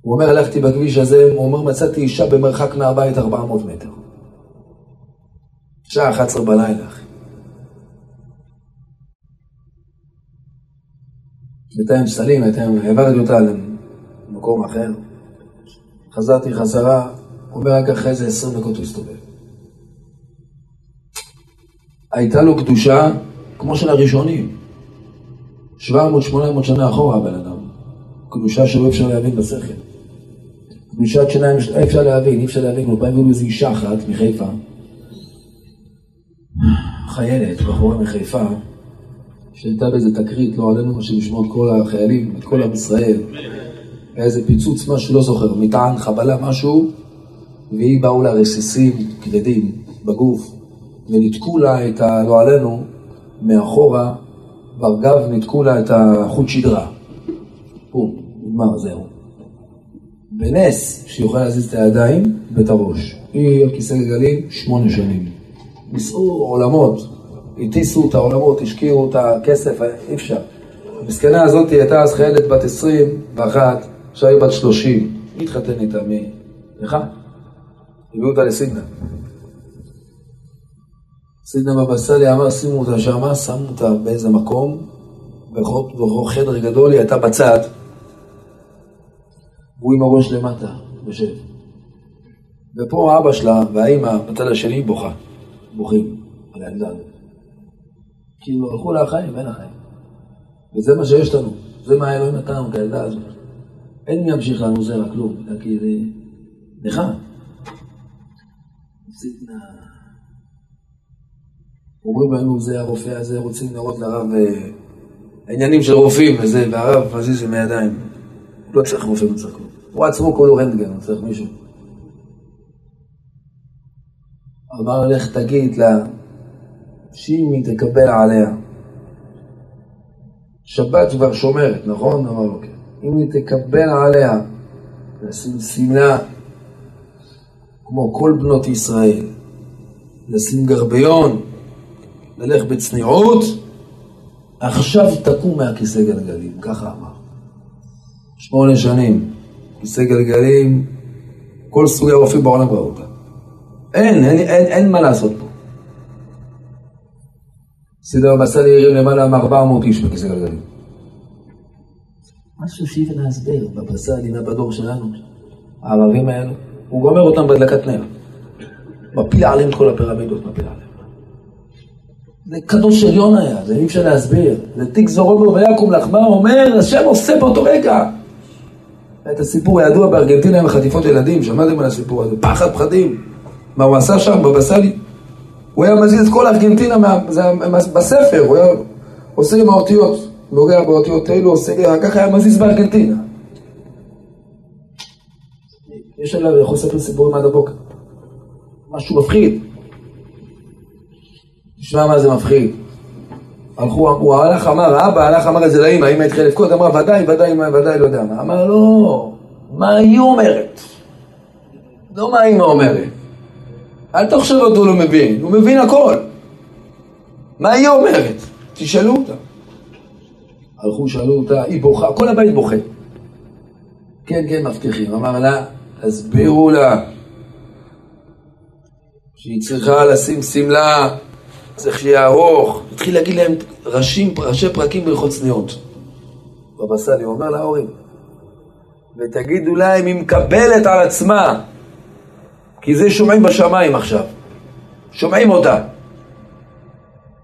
Speaker 1: הוא אומר, הלכתי בכביש הזה, הוא אומר, מצאתי אישה במרחק מהבית 400 מטר. שעה 11 בלילה, אחי. בינתיים סלים, בינתיים העברתי אותה למקום אחר. חזרתי חזרה, אומר רק אחרי זה 20 דקות הוא הסתובב. הייתה לו קדושה כמו של הראשונים. 700-800 שנה אחורה הבן אדם. קדושה שלא אפשר להבין בשכל. קדושת שיניים אי אפשר להבין, אי אפשר להבין. הוא בא והביאו איזו אישה אחת מחיפה, חיילת, בחורה מחיפה, שהייתה באיזה תקרית, לא עלינו, לשמוע את כל החיילים, את כל עם ישראל. היה איזה פיצוץ, משהו, לא זוכר, מטען, חבלה, משהו, והיא באו לה רסיסים כבדים בגוף, וניתקו לה את ה... לא עלינו, מאחורה, ברגב ניתקו לה את החוט שדרה. בום, נגמר, זהו. בנס שיוכל להזיז את הידיים ואת הראש. היא על כיסא גלגלים שמונה שנים. ניסו עולמות, הטיסו את העולמות, השקיעו את הכסף, אי אפשר. המסכנה הזאת הייתה אז חיילת בת 21, עכשיו היא בת 30. מי התחתן איתה? מי? לך? הביאו אותה לסידנה. סידנה בבא סאלי אמר שימו אותה שמה, שמו אותה באיזה מקום, בכל חדר גדול, היא הייתה בצד, והוא עם הראש למטה, יושב. ופה אבא שלה והאימא בצד השני בוכה, בוכים על הילדה הזאת. כאילו הלכו לה החיים ואין החיים. וזה מה שיש לנו, זה מה האלוהים נתן לנו, את הילדה הזאת. אין מי ימשיך לנו זרע, כלום, כי זה נחם. אומרים לנו, זה הרופא הזה, רוצים לראות לרב אה, העניינים של רופאים וזה, והרב מזיז עם הידיים. לא צריך רופא, לא צריך כלום. הוא עצמו כולו רנטגן, הוא צריך מישהו. אמר לך תגיד לה, שאם היא תקבל עליה. שבת כבר שומרת, נכון? אמר לו כן. אם היא תקבל עליה, לשים שמלה, כמו כל בנות ישראל, לשים גרביון, ללך בצניעות, עכשיו תקום מהכיסא גלגלים, ככה אמר. שמונה שנים, כיסא גלגלים, כל סוגי הרופאים בעולם ראו אותה. אין, אין, אין, אין מה לעשות. סדר בסל ירים למעלה מ-400 איש בכיסא גלגלים. משהו שאי אפשר להסביר בבסלים בדור שלנו, הערבים האלו, הוא גומר אותם בהדלקת נר. מפיל עליהם כל הפירמידות, מפיל עליהם. זה קדוש עליון היה, זה אי אפשר להסביר. זה תיק זורמו ויקום לחמה, אומר, השם עושה באותו רגע. את הסיפור הידוע בארגנטינה עם חטיפות ילדים, שמעתם על הסיפור הזה, פחד פחדים. מה הוא עשה שם, בבסלי? הוא היה מזיז את כל ארגנטינה מה, זה, בספר, הוא היה עושה עם האותיות, נוגע באותיות האלו, עושה, ככה היה מזיז בארגנטינה. יש עליו, יכול לספר סיפורים עד הבוקר. משהו מפחיד. תשמע מה זה מפחיד. הלכו, הוא הלך, אמר, האבא הלך, אמר את זה לאמא, אמא התחילה לבכות, אמרה, ודאי, ודאי, ודאי, לא יודע מה. אמר, לא, מה היא אומרת? לא מה האמא אומרת. אל תחשוב אותו לא מבין, הוא מבין הכל. מה היא אומרת? תשאלו אותה. הלכו, שאלו אותה, היא בוכה, כל הבית בוכה. כן, כן, מבטיחים. אמר לה, תסבירו לה שהיא צריכה לשים שמלה, צריך שיהיה ארוך. התחיל להגיד להם ראשים, ראשי פרקים בריחות צניעות. בבא סאלי, הוא אומר להורים, ותגידו להם, היא מקבלת על עצמה כי זה שומעים בשמיים עכשיו. שומעים אותה.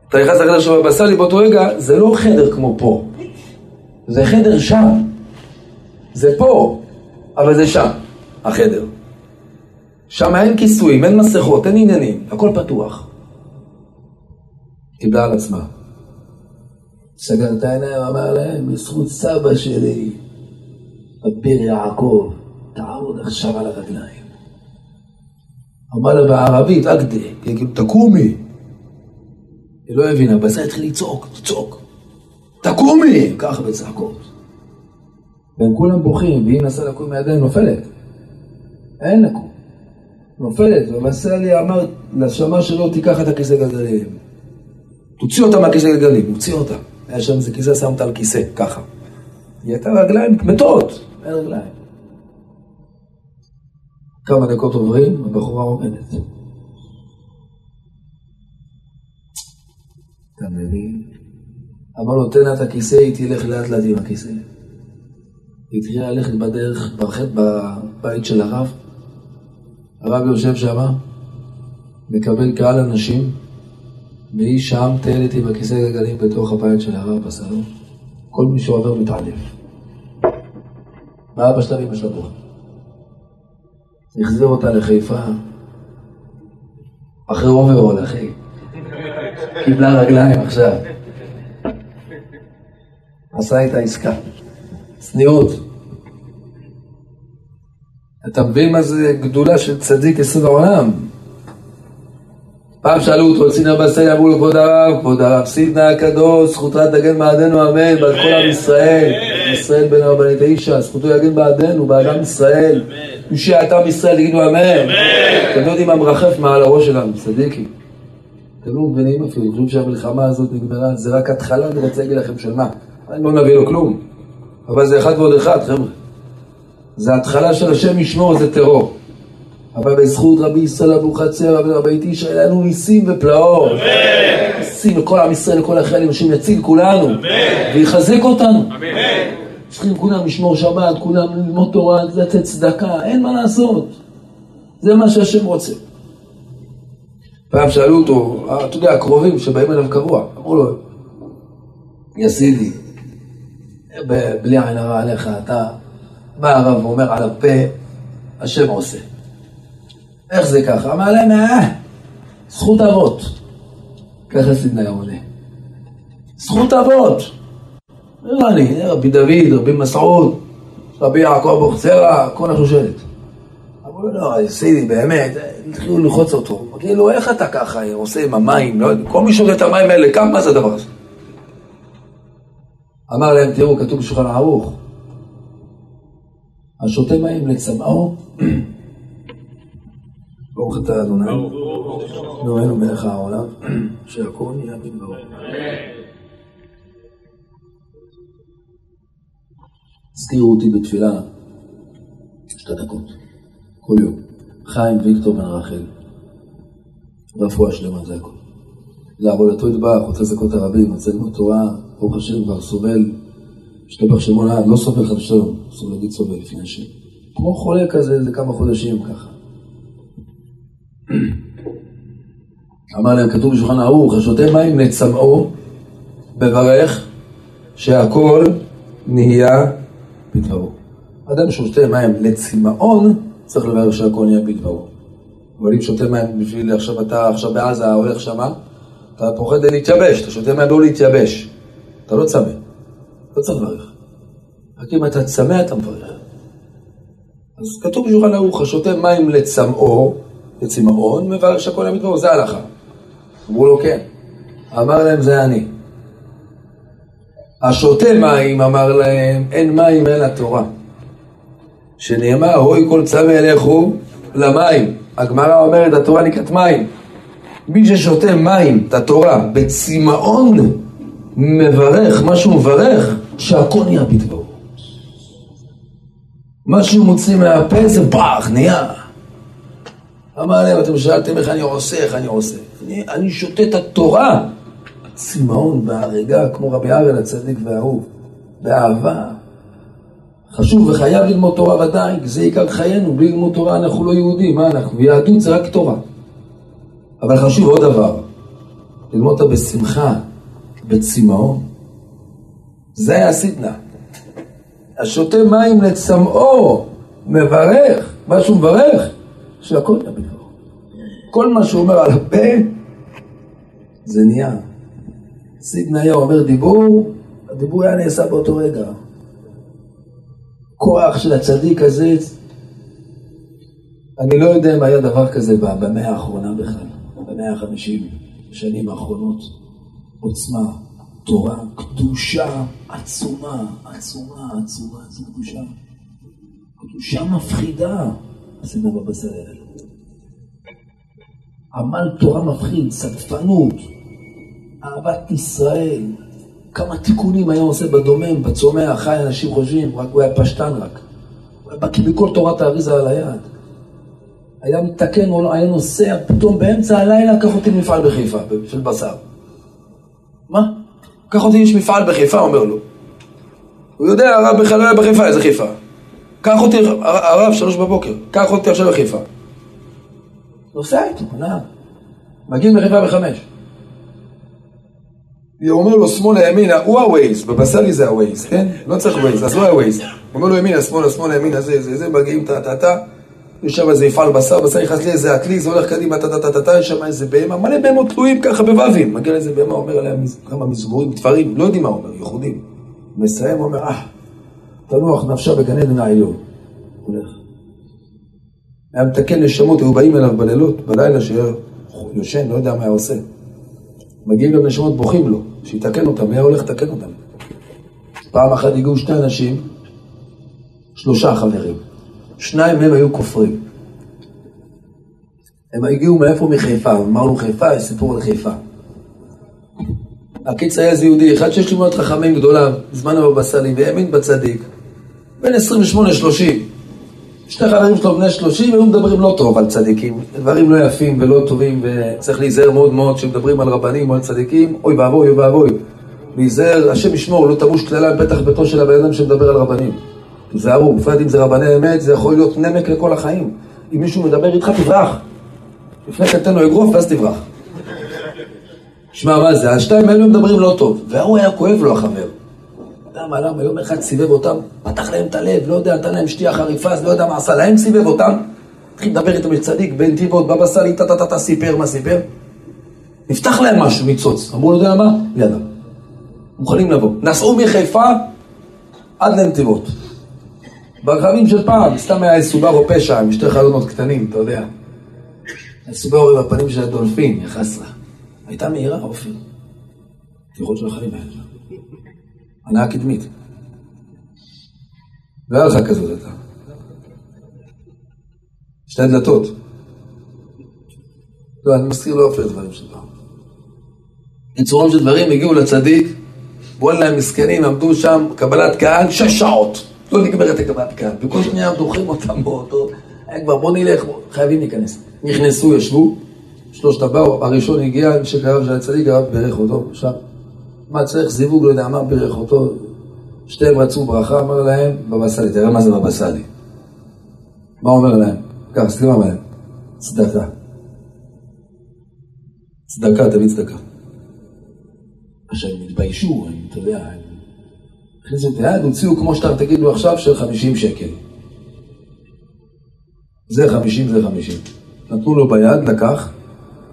Speaker 1: אתה נכנס לחדר של בבא סאלי באותו רגע, זה לא חדר כמו פה. זה חדר שם. זה פה, אבל זה שם, החדר. שם אין כיסויים, אין מסכות, אין עניינים, הכל פתוח. קיבלה על עצמה. סגר את העיניים, אמר להם, בזכות סבא שלי, אביר יעקב, תעמוד עכשיו על הרגליים. אמר לה בערבית, אגדה, כאילו, תקומי. היא לא הבינה, בזה התחיל לצעוק, לצעוק. תקומי! ככה בצעקות. והם כולם בוכים, והיא מנסה לקום מידיים, נופלת. אין לקום. נופלת, ומסלי אמר לשמה שלו, תיקח את הכיסא גלגלים. תוציא אותה מהכיסא גלגלים, הוציא אותה. היה שם איזה כיסא, שם אותה על כיסא, ככה. היא הייתה רגליים מתות, אין רגליים. כמה דקות עוברים, הבחורה עומדת. אתה מבין? אמר לו, תן לה את הכיסא, היא תלך לאט לאט עם הכיסא. היא התחילה ללכת בדרך, ברחת בבית של הרב. הרב יושב שם, מקבל קהל אנשים, והיא שם טיילת עם הכיסא גלגלים בתוך הבית של הרב בסלון. כל מי שעובר מתעלף. ואבא שלה ואמא שלה בוכה. החזיר אותה לחיפה, אחרי אוברול, אחי. קיבלה רגליים עכשיו. עשה איתה עסקה. צניעות. אתה מבין מה זה גדולה של צדיק יסוד העולם? פעם שאלו אותו, סידנא בסטי, אמרו לו, כבוד הרב, כבוד הרב, סידנא הקדוש, זכותך תגן מעדנו אמן, ועל כל עם ישראל. ישראל בין הרבנית האישה, זכותו יגן בעדנו, בעד עם ישראל. את עם ישראל, תגידו אמן. אתם לא יודעים מה מרחף מעל הראש שלנו, צדיקים. אתם לא מבינים אפילו, אני חושב שהמלחמה הזאת נגמרה, זה רק התחלה, אני רוצה להגיד לכם של מה. אני לא נביא לו כלום, אבל זה אחד ועוד אחד, חבר'ה. זה התחלה של השם ישמור, זה טרור. אבל בזכות רבי ישראל אבוחצירא ורבי אישה, היה לנו ניסים ופלאות. ניסים לכל עם ישראל, לכל החיילים, השם יציל כולנו. ויחזק אותנו. צריכים כולם לשמור שבת, כולם ללמוד תורה, לתת צדקה, אין מה לעשות. זה מה שהשם רוצה. פעם שאלו אותו, אתה יודע, הקרובים שבאים אליו קבוע, אמרו לו, יסידי, בלי עין הרע עליך, אתה בא הרב ואומר על הפה, השם עושה. איך זה ככה? אמר להם, אה, זכות אבות. ככה סידנה עונה. זכות אבות. לא אני, רבי דוד, רבי מסעוד, רבי יעקב אוכצרה, כל השושלת. אמרו לו, לא, סידי, באמת, התחילו ללחוץ אותו. כאילו, איך אתה ככה עושה עם המים, לא יודע, כל מי שותה את המים האלה, כמה זה הדבר הזה? אמר להם, תראו, כתוב בשולחן ערוך, השותה מים לצמאו, *clears throat* ברוך אתה אדוני, נורנו מלך העולם, שהכל נהיה בדברו. הזכירו אותי בתפילה שתי דקות, כל יום. חיים ויקטור בן רחל, רפואה שלמה זה הכל. לעבודתו יתברך, רוצה לזכות הרבים, רוצה ללמוד תורה, ברוך השם כבר סובל, השתבח שמו לעד, לא סובל חד ושלום, אסור להגיד סובל לפני השם. כמו חולה כזה, זה כמה חודשים ככה. *clears throat* אמר להם, כתוב בשולחן ערוך, השותה מים לצמאו, בברך שהכל נהיה בדברו. אדם ששותה מים לצמאון, צריך לברך שהכל נהיה בדברו. אבל אם שותה מים בשביל עכשיו אתה עכשיו בעזה הולך שמה, אתה פוחד להתייבש, אתה שותה מים לא להתייבש. אתה לא צמא, לא צריך לברך. רק אם אתה צמא אתה מברך. אז כתוב בשולחן ערוך, השותה מים לצמאו, לצמאון, מברך שהכל נהיה בדברו, זה ההלכה. אמרו לו כן. אמר להם זה אני. השותה מים, אמר להם, אין מים אלא תורה. שנאמר, הוי כל צמא לכו למים. הגמרא אומרת, התורה נקראת מים. מי ששותה מים, את התורה, בצמאון, מברך, מה שהוא מברך, שהכל נהיה בדברו. מה שהוא מוציא מהפה זה פח, נהיה. אמר להם, אתם שאלתם איך אני עושה, איך אני עושה. אני, אני שותה את התורה, צמאון בהריגה, כמו רבי ארל הצדיק והאהוב, באהבה. חשוב וחייב ללמוד תורה ודאי, זה עיקר חיינו, בלי ללמוד תורה אנחנו לא יהודים, מה אנחנו? יהדות זה רק תורה. אבל חשוב עוד דבר, ללמוד אותה בשמחה, בצמאון. זה היה הסידנה. השותה מים לצמאו, מברך, מה שהוא מברך, שהכל נהיה בדברו. כל מה שהוא אומר על הפה, זה נהיה. סידנה היה אומר דיבור, הדיבור היה נעשה באותו רגע. כוח של הצדיק הזה, אני לא יודע אם היה דבר כזה במאה האחרונה בכלל, במאה החמישים שנים האחרונות. עוצמה, תורה, קדושה עצומה, עצומה, עצומה, איזה קדושה. קדושה מפחידה, עשינו בבשר האלה. עמל תורה מפחיד, סדפנות, אהבת ישראל, כמה תיקונים היה עושה בדומם, בצומח, חי, אנשים חושבים, רק הוא היה פשטן רק. הוא היה בקיא בכל תורת האריזה על היד. היה מתקן, היה נוסע, פתאום באמצע הלילה, קח אותי למפעל בחיפה, של בשר. מה? קח אותי, יש מפעל בחיפה, אומר לו. הוא יודע, הרב בכלל לא היה בחיפה, איזה חיפה. קח אותי, הרב, שלוש בבוקר, קח אותי עכשיו בחיפה. נוסע איתו, נער. מגיעים לחיפה בחמש. הוא אומר לו שמאלה ימינה, הוא הווייז, בבשרי זה הווייז, כן? לא צריך ווייז, אז לא הווייז. הוא אומר לו ימינה, שמאלה, שמאלה, ימינה, זה, זה, זה, מגיעים טה טה טה, יש שם איזה מפעל בשר, בשר נכנס לאיזה הכלי, זה הולך קדימה, טה טה טה טה טה, יש שם איזה בהמה, מלא בהמות תלויים ככה בבבים. מגיע לאיזה בהמה, אומר עליה כמה מזמורים, דברים, לא יודעים מה אומר, ייחודים. מסיים, אומר, אה, תנוח נפשה בגן עדן העליון. הולך. היה מתקן נשמות, היו באים אליו בלילות, בלילה שיושן, לא יודע מה היה עושה. מגיעים גם נשמות בוכים לו, שיתקן אותם, היה הולך לתקן אותם. פעם אחת הגיעו שני אנשים, שלושה חברים. שניים מהם היו כופרים. הם הגיעו מאיפה? מחיפה. אמרנו חיפה, יש סיפור על חיפה. הקיץ היה איזה יהודי אחד שיש לי מאוד חכמים גדולה, זמן הבבא סאלי, והאמין בצדיק. בן 28-30. שני חברים שלו בני 30, היו מדברים לא טוב על צדיקים. דברים לא יפים ולא טובים, וצריך להיזהר מאוד מאוד כשמדברים על רבנים או על צדיקים. אוי ואבוי, אוי ואבוי. להיזהר, השם ישמור, לא תרוש קללה בפתח ביתו של הבן אדם שמדבר על רבנים. תיזהרו, בפרט אם זה רבני אמת, זה יכול להיות נמק לכל החיים. אם מישהו מדבר איתך, תברח. לפני כן תן לו אגרוף ואז תברח. שמע, מה זה? השתיים האלו מדברים לא טוב. והוא היה כואב לו, החבר. למה, למה? יום אחד סיבב אותם, פתח להם את הלב, לא יודע, נתן להם שתייה חריפה, אז לא יודע מה עשה להם, סיבב אותם. התחיל לדבר איתם, יש צדיק, בנתיבות, בבא סאלי, טה טה טה סיפר, מה סיפר? נפתח להם משהו, ניצוץ. אמרו, לא יודע מה? יאללה. מוכנים לבוא. נסעו מחיפה עד לנתיבות. ברכבים של פעם, סתם היה סובארו פשע עם שתי חלונות קטנים, אתה יודע. הסובארו עם הפנים של הדולפין, יא חסרה. הייתה מהירה, אופיר. תראו של החיים האלה. הנאה קדמית. לא היה לך כזאת אתה. שתי דלתות. לא, אני מזכיר לאופיר דברים של פעם. קיצורם של דברים, הגיעו לצדיק, וואלה, הם מסכנים, עמדו שם, קבלת קהל, שש שעות. לא נגמרת הקבלת קהל. וכל שנייה דוחים אותם באותו... היה כבר, בוא נלך, בוא, חייבים להיכנס. נכנסו, ישבו, שלושת הבאו, הראשון הגיע, מי שקרב של הצדיק, הרב בירך אותו, שם. מה צריך זיווג, לא יודע מה, בירך אותו. שתיהם רצו ברכה, אמר להם, בבא סאלי, תראה מה זה בבא סאלי. מה אומר להם? ככה, סליחה להם? צדקה. צדקה, תביא צדקה. עכשיו הם התביישו, הם, אתה יודע, הם הכניסו את היד, הוציאו כמו שאתה תגיד לו עכשיו של 50 שקל. זה 50, זה 50. נתנו לו ביד, לקח,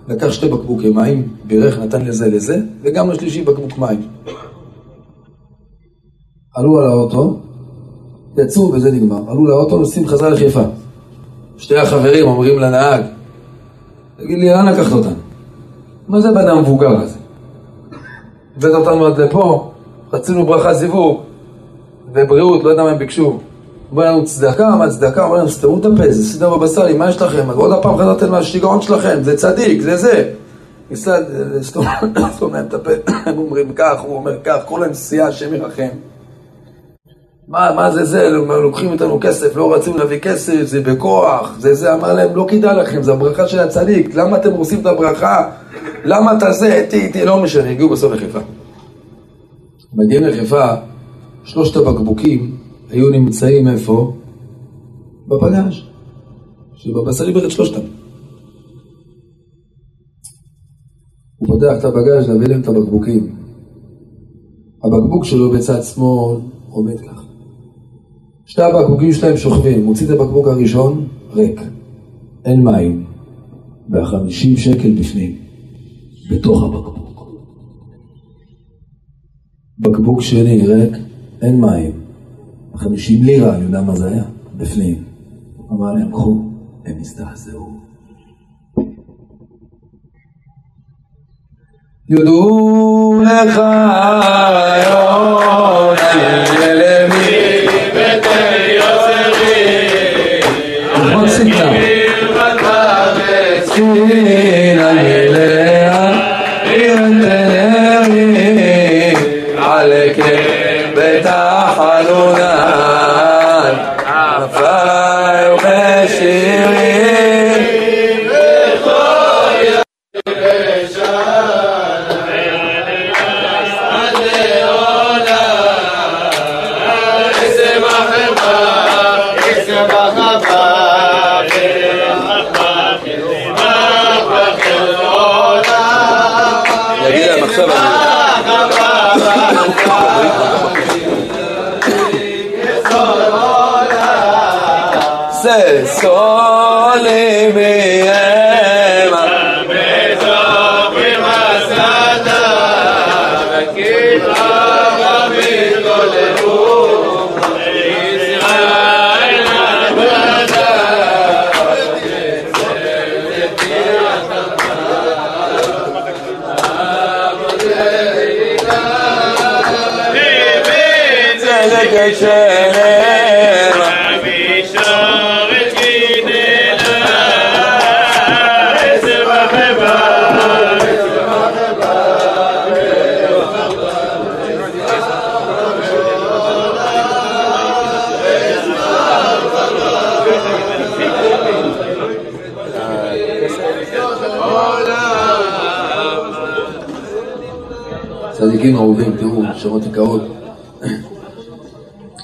Speaker 1: לקח שתי בקבוקי מים, בירך, נתן לזה לזה, וגם לשלישי בקבוק מים. עלו על האוטו, יצאו וזה נגמר. עלו לאוטו, נוסעים חזרה לחיפה. שתי החברים אומרים לנהג, תגיד לי, לאן לקחת אותנו? מה זה בן המבוגר הזה? הבאת אותנו עד לפה, רצינו ברכה זיווג ובריאות, לא יודע מה הם ביקשו. אומר לנו צדקה, מה צדקה? אומר לנו, סתמו את הפה, זה סידר בבשרי, מה יש לכם? עוד הפעם חזרתם מהשיגעון שלכם, זה צדיק, זה זה. ניסה לסתום *coughs* להם את הפה, הם אומרים כך, הוא אומר כך, כל הנסיעה, השם ירחם. מה, מה זה זה? לוקחים איתנו כסף, לא רצינו להביא כסף, זה בכוח, זה זה, אמר להם, לא כדאי לכם, זה הברכה של הצדיק, למה אתם עושים את הברכה? למה אתה זה, איתי, איתי, לא משנה, הגיעו בסוף לחיפה. מגיעים לחיפה, שלושת הבקבוקים היו נמצאים איפה? בפגש. שבבשר איבד את שלושתם. הוא פותח את הבגז' להביא להם את הבקבוקים. הבקבוק שלו בצד שמאל עומד ככה. שתי הבקבוקים שלהם שוכבים, מוציא את הבקבוק הראשון, ריק. אין מים. והחמישים שקל בפנים, בתוך הבקבוק. בקבוק שני ריק, אין מים. חמישים לירה, אני יודע מה זה היה, בפנים. אמר להם, קחו, הם הזדעזעו. יודו לך היום Se sole צדיקים אהובים, תראו, שמות יקרות.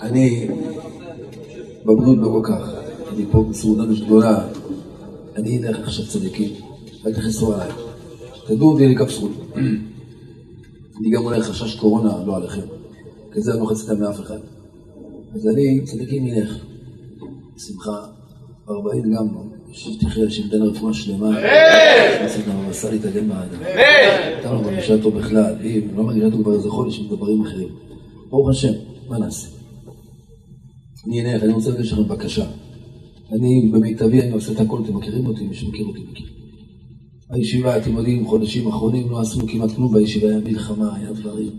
Speaker 1: אני בבריאות ברוקח, אני פה בסעודנות גדולה, אני אלך עכשיו צדיקים, אל תכנסו עליי. תדעו אותי לי כף *clears throat* אני גם אולי חשש קורונה, לא עליכם. כזה אני לא חצי מאף אחד. אז אני, צדיקים ילך. שמחה, ארבעין גם לא. שתחיה, שתיתן רפואה שלמה. עשה לי תגן באדם. נתן לו מרגישה טוב בכלל. אם לא מרגישה טוב כבר איזה חודש עם דברים אחרים. ברוך השם, מה נעשה? אני אלך, אני רוצה לבקש לכם בקשה. אני במיטבי, אני עושה את הכל, אתם מכירים אותי, מי שמכיר אותי מכיר. הישיבה, אתם יודעים, חודשים אחרונים לא עשינו כמעט כלום בישיבה, היה מלחמה, היה דברים.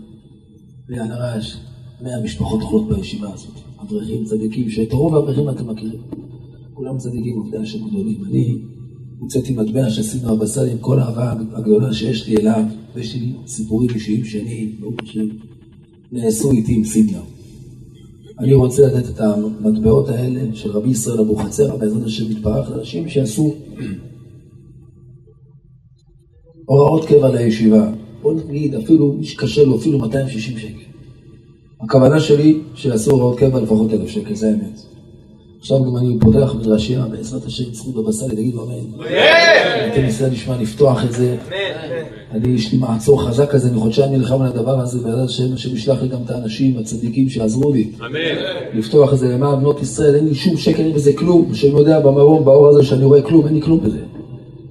Speaker 1: היה נרש, מאה משפחות חולות בישיבה הזאת. אברכים צדיקים, שאת רוב האברכים אתם מכירים. כולם צדיקים עובדי השם גדולים. אני הוצאתי מטבע שעשינו הבשר עם כל האהבה הגדולה שיש לי אליו, ויש לי סיפורים אישיים שאני, ברוך השם, נעשו איתי עם סידנה. אני רוצה לתת את המטבעות האלה של רבי ישראל אבוחצירא, בעזרת השם יתברך, לאנשים שיעשו הוראות קבע לישיבה. בוא נגיד, אפילו מי שקשה לו, אפילו 260 שקל. הכוונה שלי שיעשו הוראות קבע לפחות אלף שקל, זה האמת. עכשיו גם אני פותח מדרשייה, בעזרת השם, זכות סאלי, תגידו אמן. אתם ניסה נשמע לפתוח את זה. אני, יש לי מעצור חזק כזה, אני חודשיים נלחם על הדבר הזה, בעזרת השם, השם ישלח לי גם את האנשים הצדיקים שיעזרו לי. לפתוח את זה למען בנות ישראל, אין לי שום אין בזה כלום. שאני יודע במרום, באור הזה שאני רואה כלום, אין לי כלום בזה.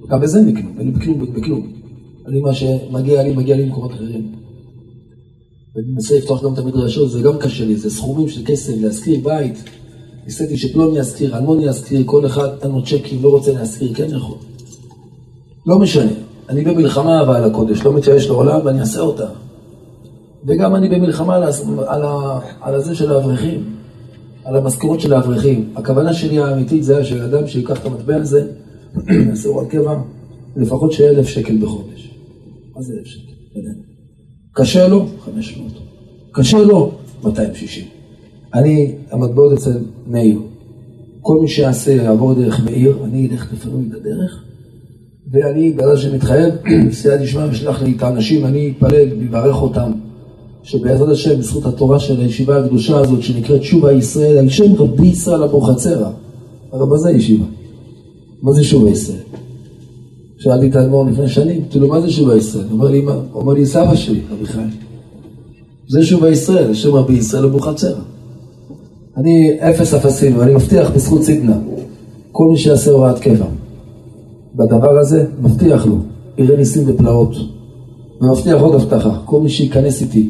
Speaker 1: גם בזה אין לי כלום, אין לי כלום, בכלום. אני, מה שמגיע לי, מגיע לי ממקומות אחרים. ואני מנסה לפתוח גם את המדרשות, זה גם קשה לי, זה סכומים של כסף, להשכיר בית. ניסיתי שפלוני יזכיר, אלמוני יזכיר, כל אחד נתן לו צ'קים, לא רוצה להזכיר, כן יכול. לא משנה, אני במלחמה אבל הקודש, לא מתייאש לעולם ואני אעשה אותה. וגם אני במלחמה על, על, על הזה של האברכים, על המשכורות של האברכים. הכוונה שלי האמיתית זה היה שאדם שיקח את המטבע הזה, *clears throat* יעשה הוראת קבע, לפחות שיהיה אלף שקל בחודש. מה זה אלף שקל? קשה לו? חמש מאות. קשה לו? 260. אני, המטבעות אצל מאיר. כל מי שיעשה, יעבור דרך מאיר, אני אלך לפניו את הדרך, ואני, בעזרת השם מתחייב, *clears throat* סייע נשמע ושלח לי את האנשים, אני אתפלל ואברך אותם, שבעזרת השם, בזכות התורה של הישיבה הקדושה הזאת, שנקראת שובה ישראל, על שם רבי ישראל אבוחצירא. הרי מה זה ישיבה? מה זה שובה ישראל? שאלתי את האדמו"ר לפני שנים, כאילו, מה זה שובה ישראל? אומר לי, אומר לי, סבא שלי, רבי חיים. זה שובה ישראל, שם רבי ישראל אבוחצירא. אני אפס אפסים, ואני מבטיח בזכות סידנה, כל מי שיעשה הוראת קבע, בדבר הזה, מבטיח לו, יראה ניסים ופלאות. ומבטיח עוד הבטחה, כל מי שייכנס איתי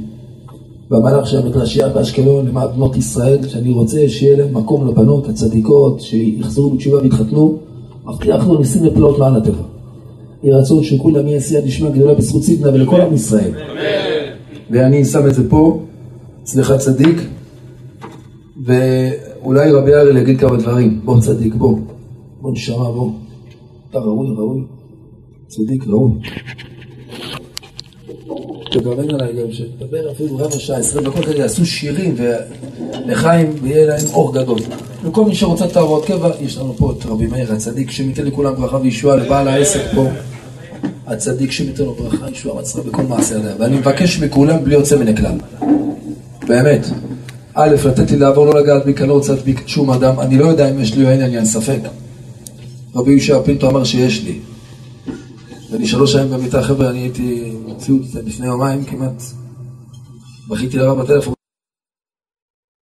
Speaker 1: במהלך של המדרשייה באשקלון למען בנות ישראל, שאני רוצה שיהיה להם מקום לבנות הצדיקות, שיחזרו בתשובה ויתחתנו, מבטיח לו ניסים ופלאות מעל הטבע. יהי רצון שכולם יהיה סייע נשמע גדולה בזכות סידנה ולכל עם ישראל. ואני שם את זה פה, אצלך צדיק. ואולי רבי אריאל יגיד כמה דברים. בוא צדיק, בוא. בוא נשמע, בוא. אתה ראוי, ראוי. צדיק, ראוי. תגוון עליי גם, שתדבר אפילו רבע שעה, עשרים דקות יעשו שירים ולחיים, ויהיה להם אור גדול. וכל מי שרוצה ההוראות קבע, יש לנו פה את רבי מאיר הצדיק, שמייתן לכולם ברכה וישועה לבעל העסק פה. הצדיק שמייתן לו ברכה, ישועה מצרה בכל מעשה ידיה. ואני מבקש מכולם בלי יוצא מן הכלל. באמת. א', לתת לי לעבור, לא לגעת בי, כי אני לא רוצה להדביק שום אדם. אני לא יודע אם יש לי או אין עניין, ספק. רבי ישע פינטו אמר שיש לי. ואני שלוש שנים במיטה, חבר'ה, אני הייתי מציאות לפני יומיים כמעט. בכיתי לרב בטלפון.